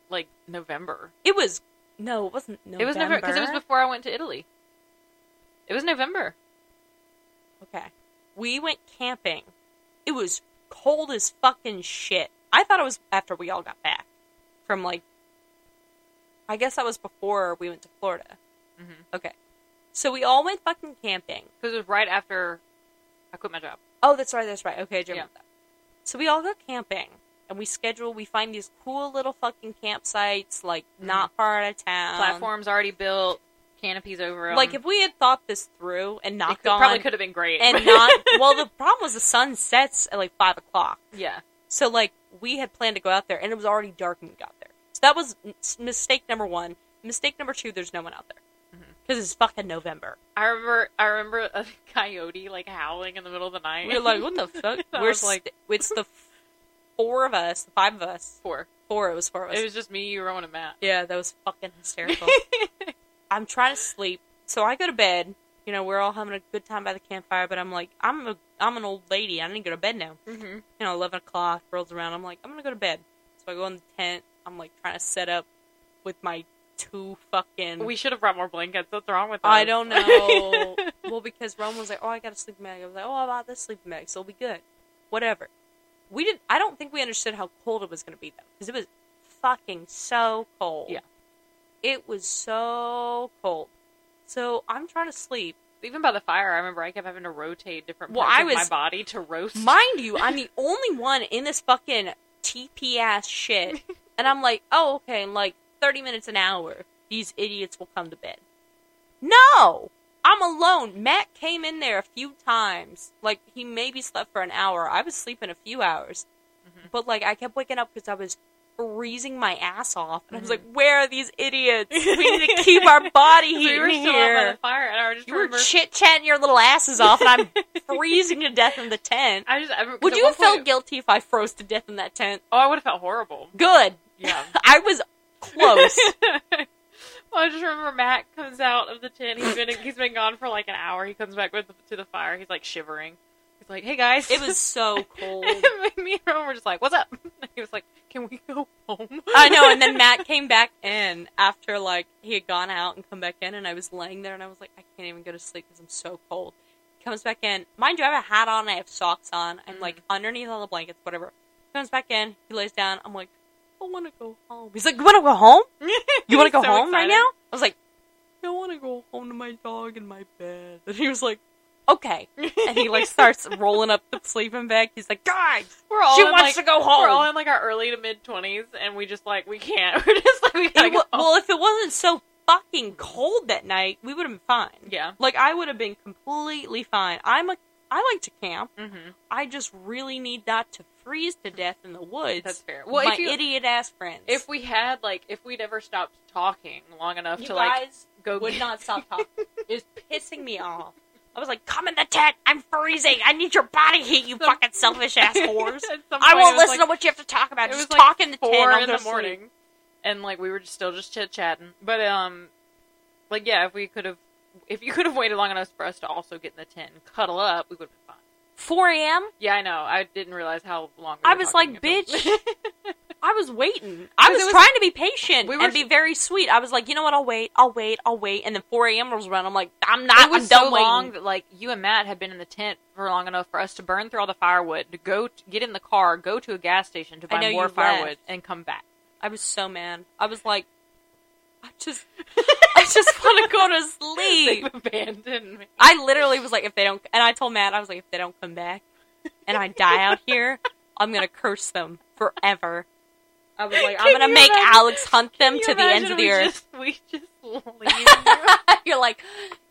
like November. It was no, it wasn't November. It was November because it was before I went to Italy. It was November. Okay. We went camping. It was cold as fucking shit. I thought it was after we all got back from like. I guess that was before we went to Florida. Mhm. Okay. So we all went fucking camping. Because it was right after I quit my job. Oh, that's right, that's right. Okay, I Yeah. that. So we all go camping and we schedule, we find these cool little fucking campsites, like Mhm. not far out of town. Platforms already built, canopies over 'em. Like if we had thought this through and knocked could, on. probably could have been great. and not. Well, the problem was the sun sets at like 5 o'clock. yeah. So like we had planned to go out there, and it was already dark when we got there. So that was mistake number one. Mistake number two: there's no one out there Mhm. because it's fucking November. I remember. I remember a coyote like howling in the middle of the night. We're like, "What the fuck?" We're like- like, "It's the four of us, the five of us, four. four. It was four of us. It was just me, you, Rowan, and Matt. yeah, that was fucking hysterical. I'm trying to sleep, so I go to bed. You know, we're all having a good time by the campfire, but I'm like, I'm a, I'm an old lady. I need to go to bed now. mm-hmm. you know, 11 o'clock rolls around. I'm like, I'm gonna go to bed. So I go in the tent. I'm like trying to set up with my two fucking. We should have brought more blankets. What's wrong with us? I don't know. well, because Rome was like, oh, I got a sleeping bag. I was like, oh, I bought this sleeping bag, so it'll be good. Whatever. We did. I don't think we understood how cold it was gonna be though, because it was fucking so cold. Yeah. It was so cold. So I'm trying to sleep. Even by the fire, I remember I kept having to rotate different Well, parts I of my body to roast. Mind you, I'm the only one in this fucking TP ass shit. And I'm like, oh, okay, in like 30 minutes an hour, these idiots will come to bed. No! I'm alone. Matt came in there a few times. Like, he maybe slept for an hour. I was sleeping a few hours. Mhm. But, like, I kept waking up because I was freezing my ass off. And I was like, mm-hmm. where are these idiots? We need to keep our body heat we were in still out by here. the fire, and I just You were chit chatting your little asses off, and I'm freezing to death in the tent. I just. I, Would you have felt guilty if I froze to death in that tent? Oh, I would have felt horrible. Good. Yeah. I was close. well, I just remember Matt comes out of the tent. He's been he's been gone for like an hour. He comes back with to the fire. He's like shivering. He's like, "Hey guys." it was so cold. Me and Rowan were just like, "What's up?" He was like, "Can we go home?" I know, and then Matt came back in after like he had gone out and come back in, and I was laying there, and I was like, I can't even go to sleep because I'm so cold. He comes back in, mind you, I have a hat on, I have socks on, I'm Mhm. like underneath all the blankets, whatever. He comes back in, he lays down, I'm like, I want to go home. He's like, You want to go home? You want to go So home right now? I was like, I want to go home to my dog in my bed. And he was like, Okay. And he like starts rolling up the sleeping bag. He's like, Guys, We're all she in, wants like, to go home. We're all in like our early to mid twenties, and we just like we can't. We're just like we gotta It go. well, if it wasn't so fucking cold that night, we would have been fine. yeah. Like I would have been completely fine. I'm a I like to camp. Mm-hmm. I just really need not to freeze to death in the woods. That's fair. Well, my if you idiot ass friends. if we had like if we'd ever stopped talking long enough you to like go would get- not stop talking, it was pissing me off. I was like, "Come in the tent. I'm freezing. I need your body heat. You fucking selfish ass whores. I won't listen like, to what you have to talk about. it Just was, like, talk in the tent. four I'll in the sleep." morning, and like we were just still just chit chatting. But um, like yeah, if we could have, if you could have waited long enough for us to also get in the tent and cuddle up, we would have been fine. 4 a.m. Yeah, I know. I didn't realize how long. We I was like, until- I was waiting. I was, was- trying to be patient we were- and be very sweet. I was like, you know what? I'll wait. I'll wait. I'll wait. And then 4 a.m. rolls around. I'm like, I'm not. it was I'm so waiting. long that like you and Matt had been in the tent for long enough for us to burn through all the firewood, to go t- get in the car, go to a gas station to buy more firewood, left. and come back. I was so mad. I was like, I just, I just want to go to sleep. They've abandoned me. I literally was like, if they don't, and I told Matt, I was like, if they don't come back, and I die out here, I'm gonna curse them forever. I was like, I'm gonna make imagine- Alex hunt them to the ends of the earth. Just, we just leave you. you're like,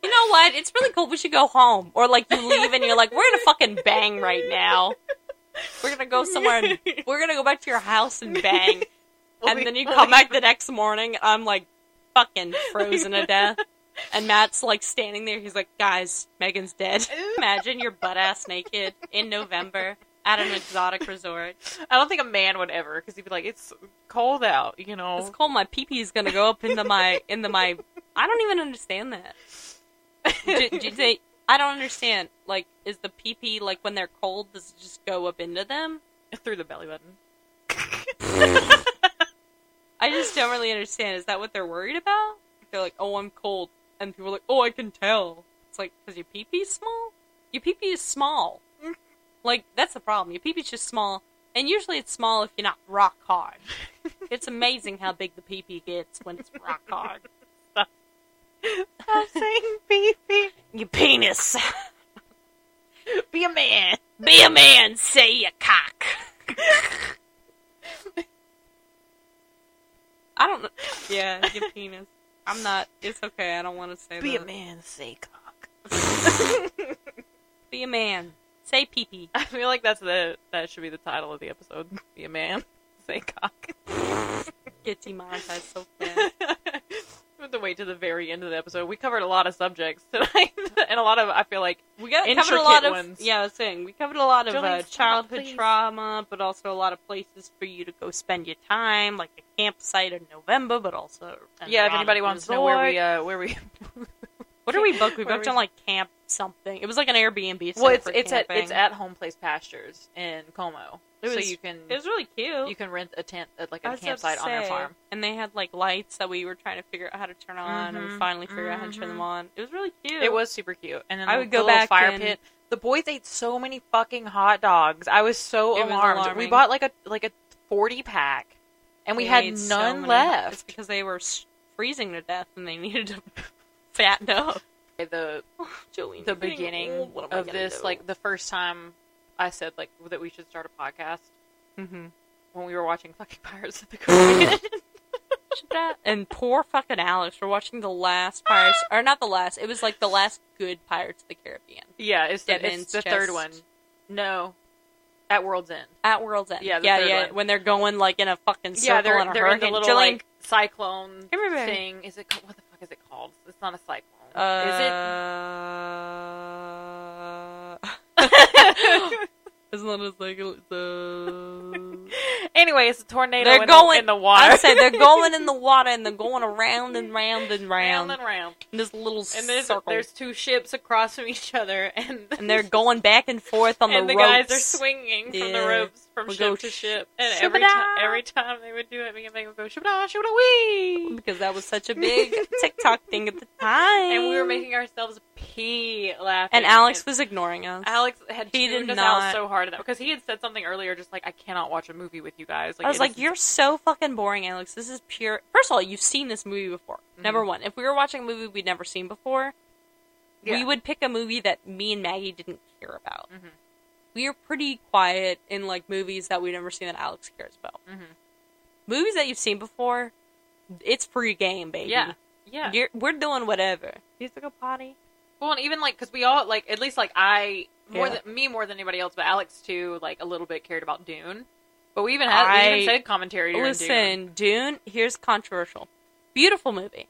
you know what? It's really cool. We should go home. Or like you leave and you're like, we're gonna fucking bang right now. We're gonna go somewhere. And, we're gonna go back to your house and bang. And then you come back the next morning. I'm like fucking frozen to death. And Matt's like standing there. He's like, guys, Megan's dead. Imagine your butt ass naked in November at an exotic resort. I don't think a man would ever, because he'd be like, "It's cold out," you know. It's cold. My pee pee is gonna go up into my into my. I don't even understand that. do, do they? I don't understand. Like, is the pee pee like when they're cold? Does it just go up into them? through the belly button. I just don't really understand. Is that what they're worried about? They're like, "Oh, I'm cold," and people are like, "Oh, I can tell." It's like because your pee pee's small. Your pee pee is small. Like that's the problem. Your pee pee's just small, and usually it's small if you're not rock hard. it's amazing how big the pee pee gets when it's rock hard. Stop saying pee Your penis. Be a man. Be a man. Say your cock. I don't know. Yeah, your penis. I'm not. It's okay. I don't want to say that. Be a man. Say cock. Be a man. Say pee pee. I feel like that's the that should be the title of the episode. Be a man. Say cock. Get demonetized so fast. we have to wait to the very end of the episode. We covered a lot of subjects tonight, and a lot of I feel like We got covered a lot of ones. yeah. I was saying we covered a lot of uh, stop, childhood please. trauma, but also a lot of places for you to go spend your time, like a campsite in November, but also yeah. If anybody wants to know where we uh where we what are we booked? We booked on like camp something. It was like an Airbnb. well, it's it's at it's at Home Place Pastures in Como, It so was- you can It was really cute. you can rent a tent at like a campsite on their farm. and they had like lights that we were trying to figure out how to turn on, and we Mhm, finally figured out how to turn them on. It was really cute. It was super cute. And then I the- would go the back fire and- pit. The boys ate so many fucking hot dogs. I was so It was alarmed. We bought like a like a forty pack, and we They had so none many. left. It's because they were freezing to death and they needed to fatten up. The Jolene, the beginning old. What am I of this, do? like the first time I said like that we should start a podcast Mhm. when we were watching fucking Pirates of the Caribbean. That- and poor fucking Alex. We're watching the last Pirates, or not the last. It was like the last good Pirates of the Caribbean yeah, it's the, it's the third one. No, at World's End. at World's End. Yeah, the yeah, third yeah. one. When they're going like in a fucking circle Yeah, they're in a they're in the little Jolene, like cyclone Come thing. Is it ca- what the fuck is it called? It's not a cyclone. Uh, is it? It's not a cycle. It's a. it? anyway, it's a tornado. They're in going the, in the water. I say they're going in the water and they're going around and round and round round. and round. in this little And there's circle. there's two ships across from each other, and and they're going back and forth on the and the, the ropes. guys are swinging from the ropes from We'll ship to sh- ship, and every time every time they would do it, me and Megan would go shibada shibada wee, because that was such a big TikTok thing at the time. and we were making ourselves pee laughing. And Alex was ignoring us. Alex had He tuned did us out so hard at that because he had said something earlier, just like I cannot watch a movie with you guys. I was like, "You're so fucking boring, Alex. This is pure." First of all, you've seen this movie before. Number one, if we were watching a movie we'd never seen before, we would pick a movie that me and Maggie didn't care about. Mhm. We are pretty quiet in like movies that we've never seen that Alex cares about. Mhm. Movies that you've seen before, it's free game, baby. yeah, yeah. You're, we're doing whatever. You have to go potty. Well, and even like because we all like at least like I more Yeah. than me more than anybody else, but Alex too like a little bit cared about Dune. But we even had we I- even said commentary during Dune. Listen, Dune. Here's controversial. Beautiful movie.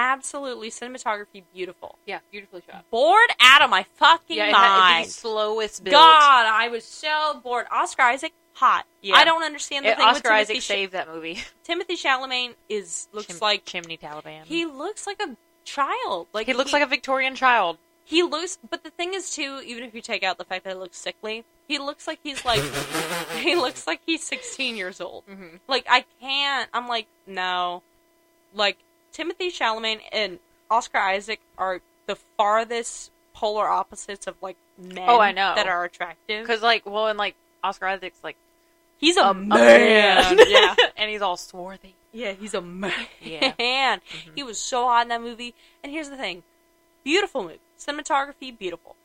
Absolutely cinematography beautiful. Yeah, beautifully shot. Bored out of my fucking Yeah, it had the mind. slowest build. God, I was so bored. Oscar Isaac, hot. Yeah. I don't understand the It- thing Oscar with Isaac. Sh- saved that movie. Timothy Chalamet is looks Chim- like Chimney Taliban. he looks like a child. Like he looks like a Victorian child. he looks. But the thing is, too, even if you take out the fact that it looks sickly, he looks like he's like he looks like he's 16 years old. Mm-hmm. Like I can't. I'm like no. Like Timothy Chalamet and Oscar Isaac are the farthest polar opposites of like men. Oh, I know. that are attractive. Because like, well, and like Oscar Isaac's like he's a, a, man. man. yeah, and he's all swarthy. yeah, he's a man. Yeah. Mm-hmm. He was so hot in that movie. And here's the thing: beautiful movie, cinematography, beautiful.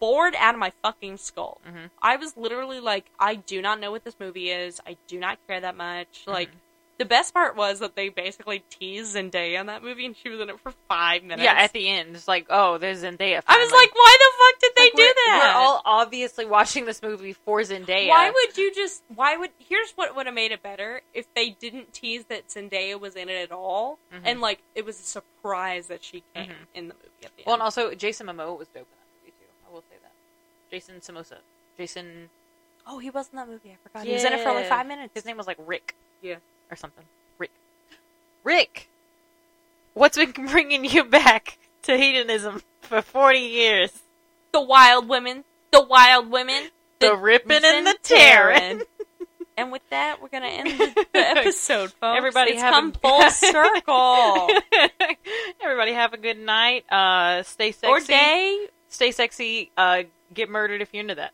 Bored out of my fucking skull. Mhm. I was literally like, I do not know what this movie is. I do not care that much. Mm-hmm. Like. The best part was that they basically teased Zendaya in that movie, and she was in it for five minutes. Yeah, at the end, it's like, oh, there's Zendaya. I was like, why the fuck did they like do we're, that? We're all obviously watching this movie for Zendaya. Why would you just? Why would? Here's what would have made it better if they didn't tease that Zendaya was in it at all, Mhm. and like it was a surprise that she came Mhm. in the movie at the Well, and also Jason Momoa was dope in that movie too. I will say that. Jason Samosa. Jason. oh, he was in that movie. I forgot. He was in it for like five minutes. His name was like Rick. Yeah. Or something. Rick. Rick. What's been bringing you back to hedonism for forty years? The Wild Women. The Wild Women. The ripping and the tearing. And with that, we're gonna end the, the episode, folks. Everybody it's have come a- full circle. Everybody have a good night. Uh, stay sexy. or day. Stay sexy. Uh, get murdered if you're into that.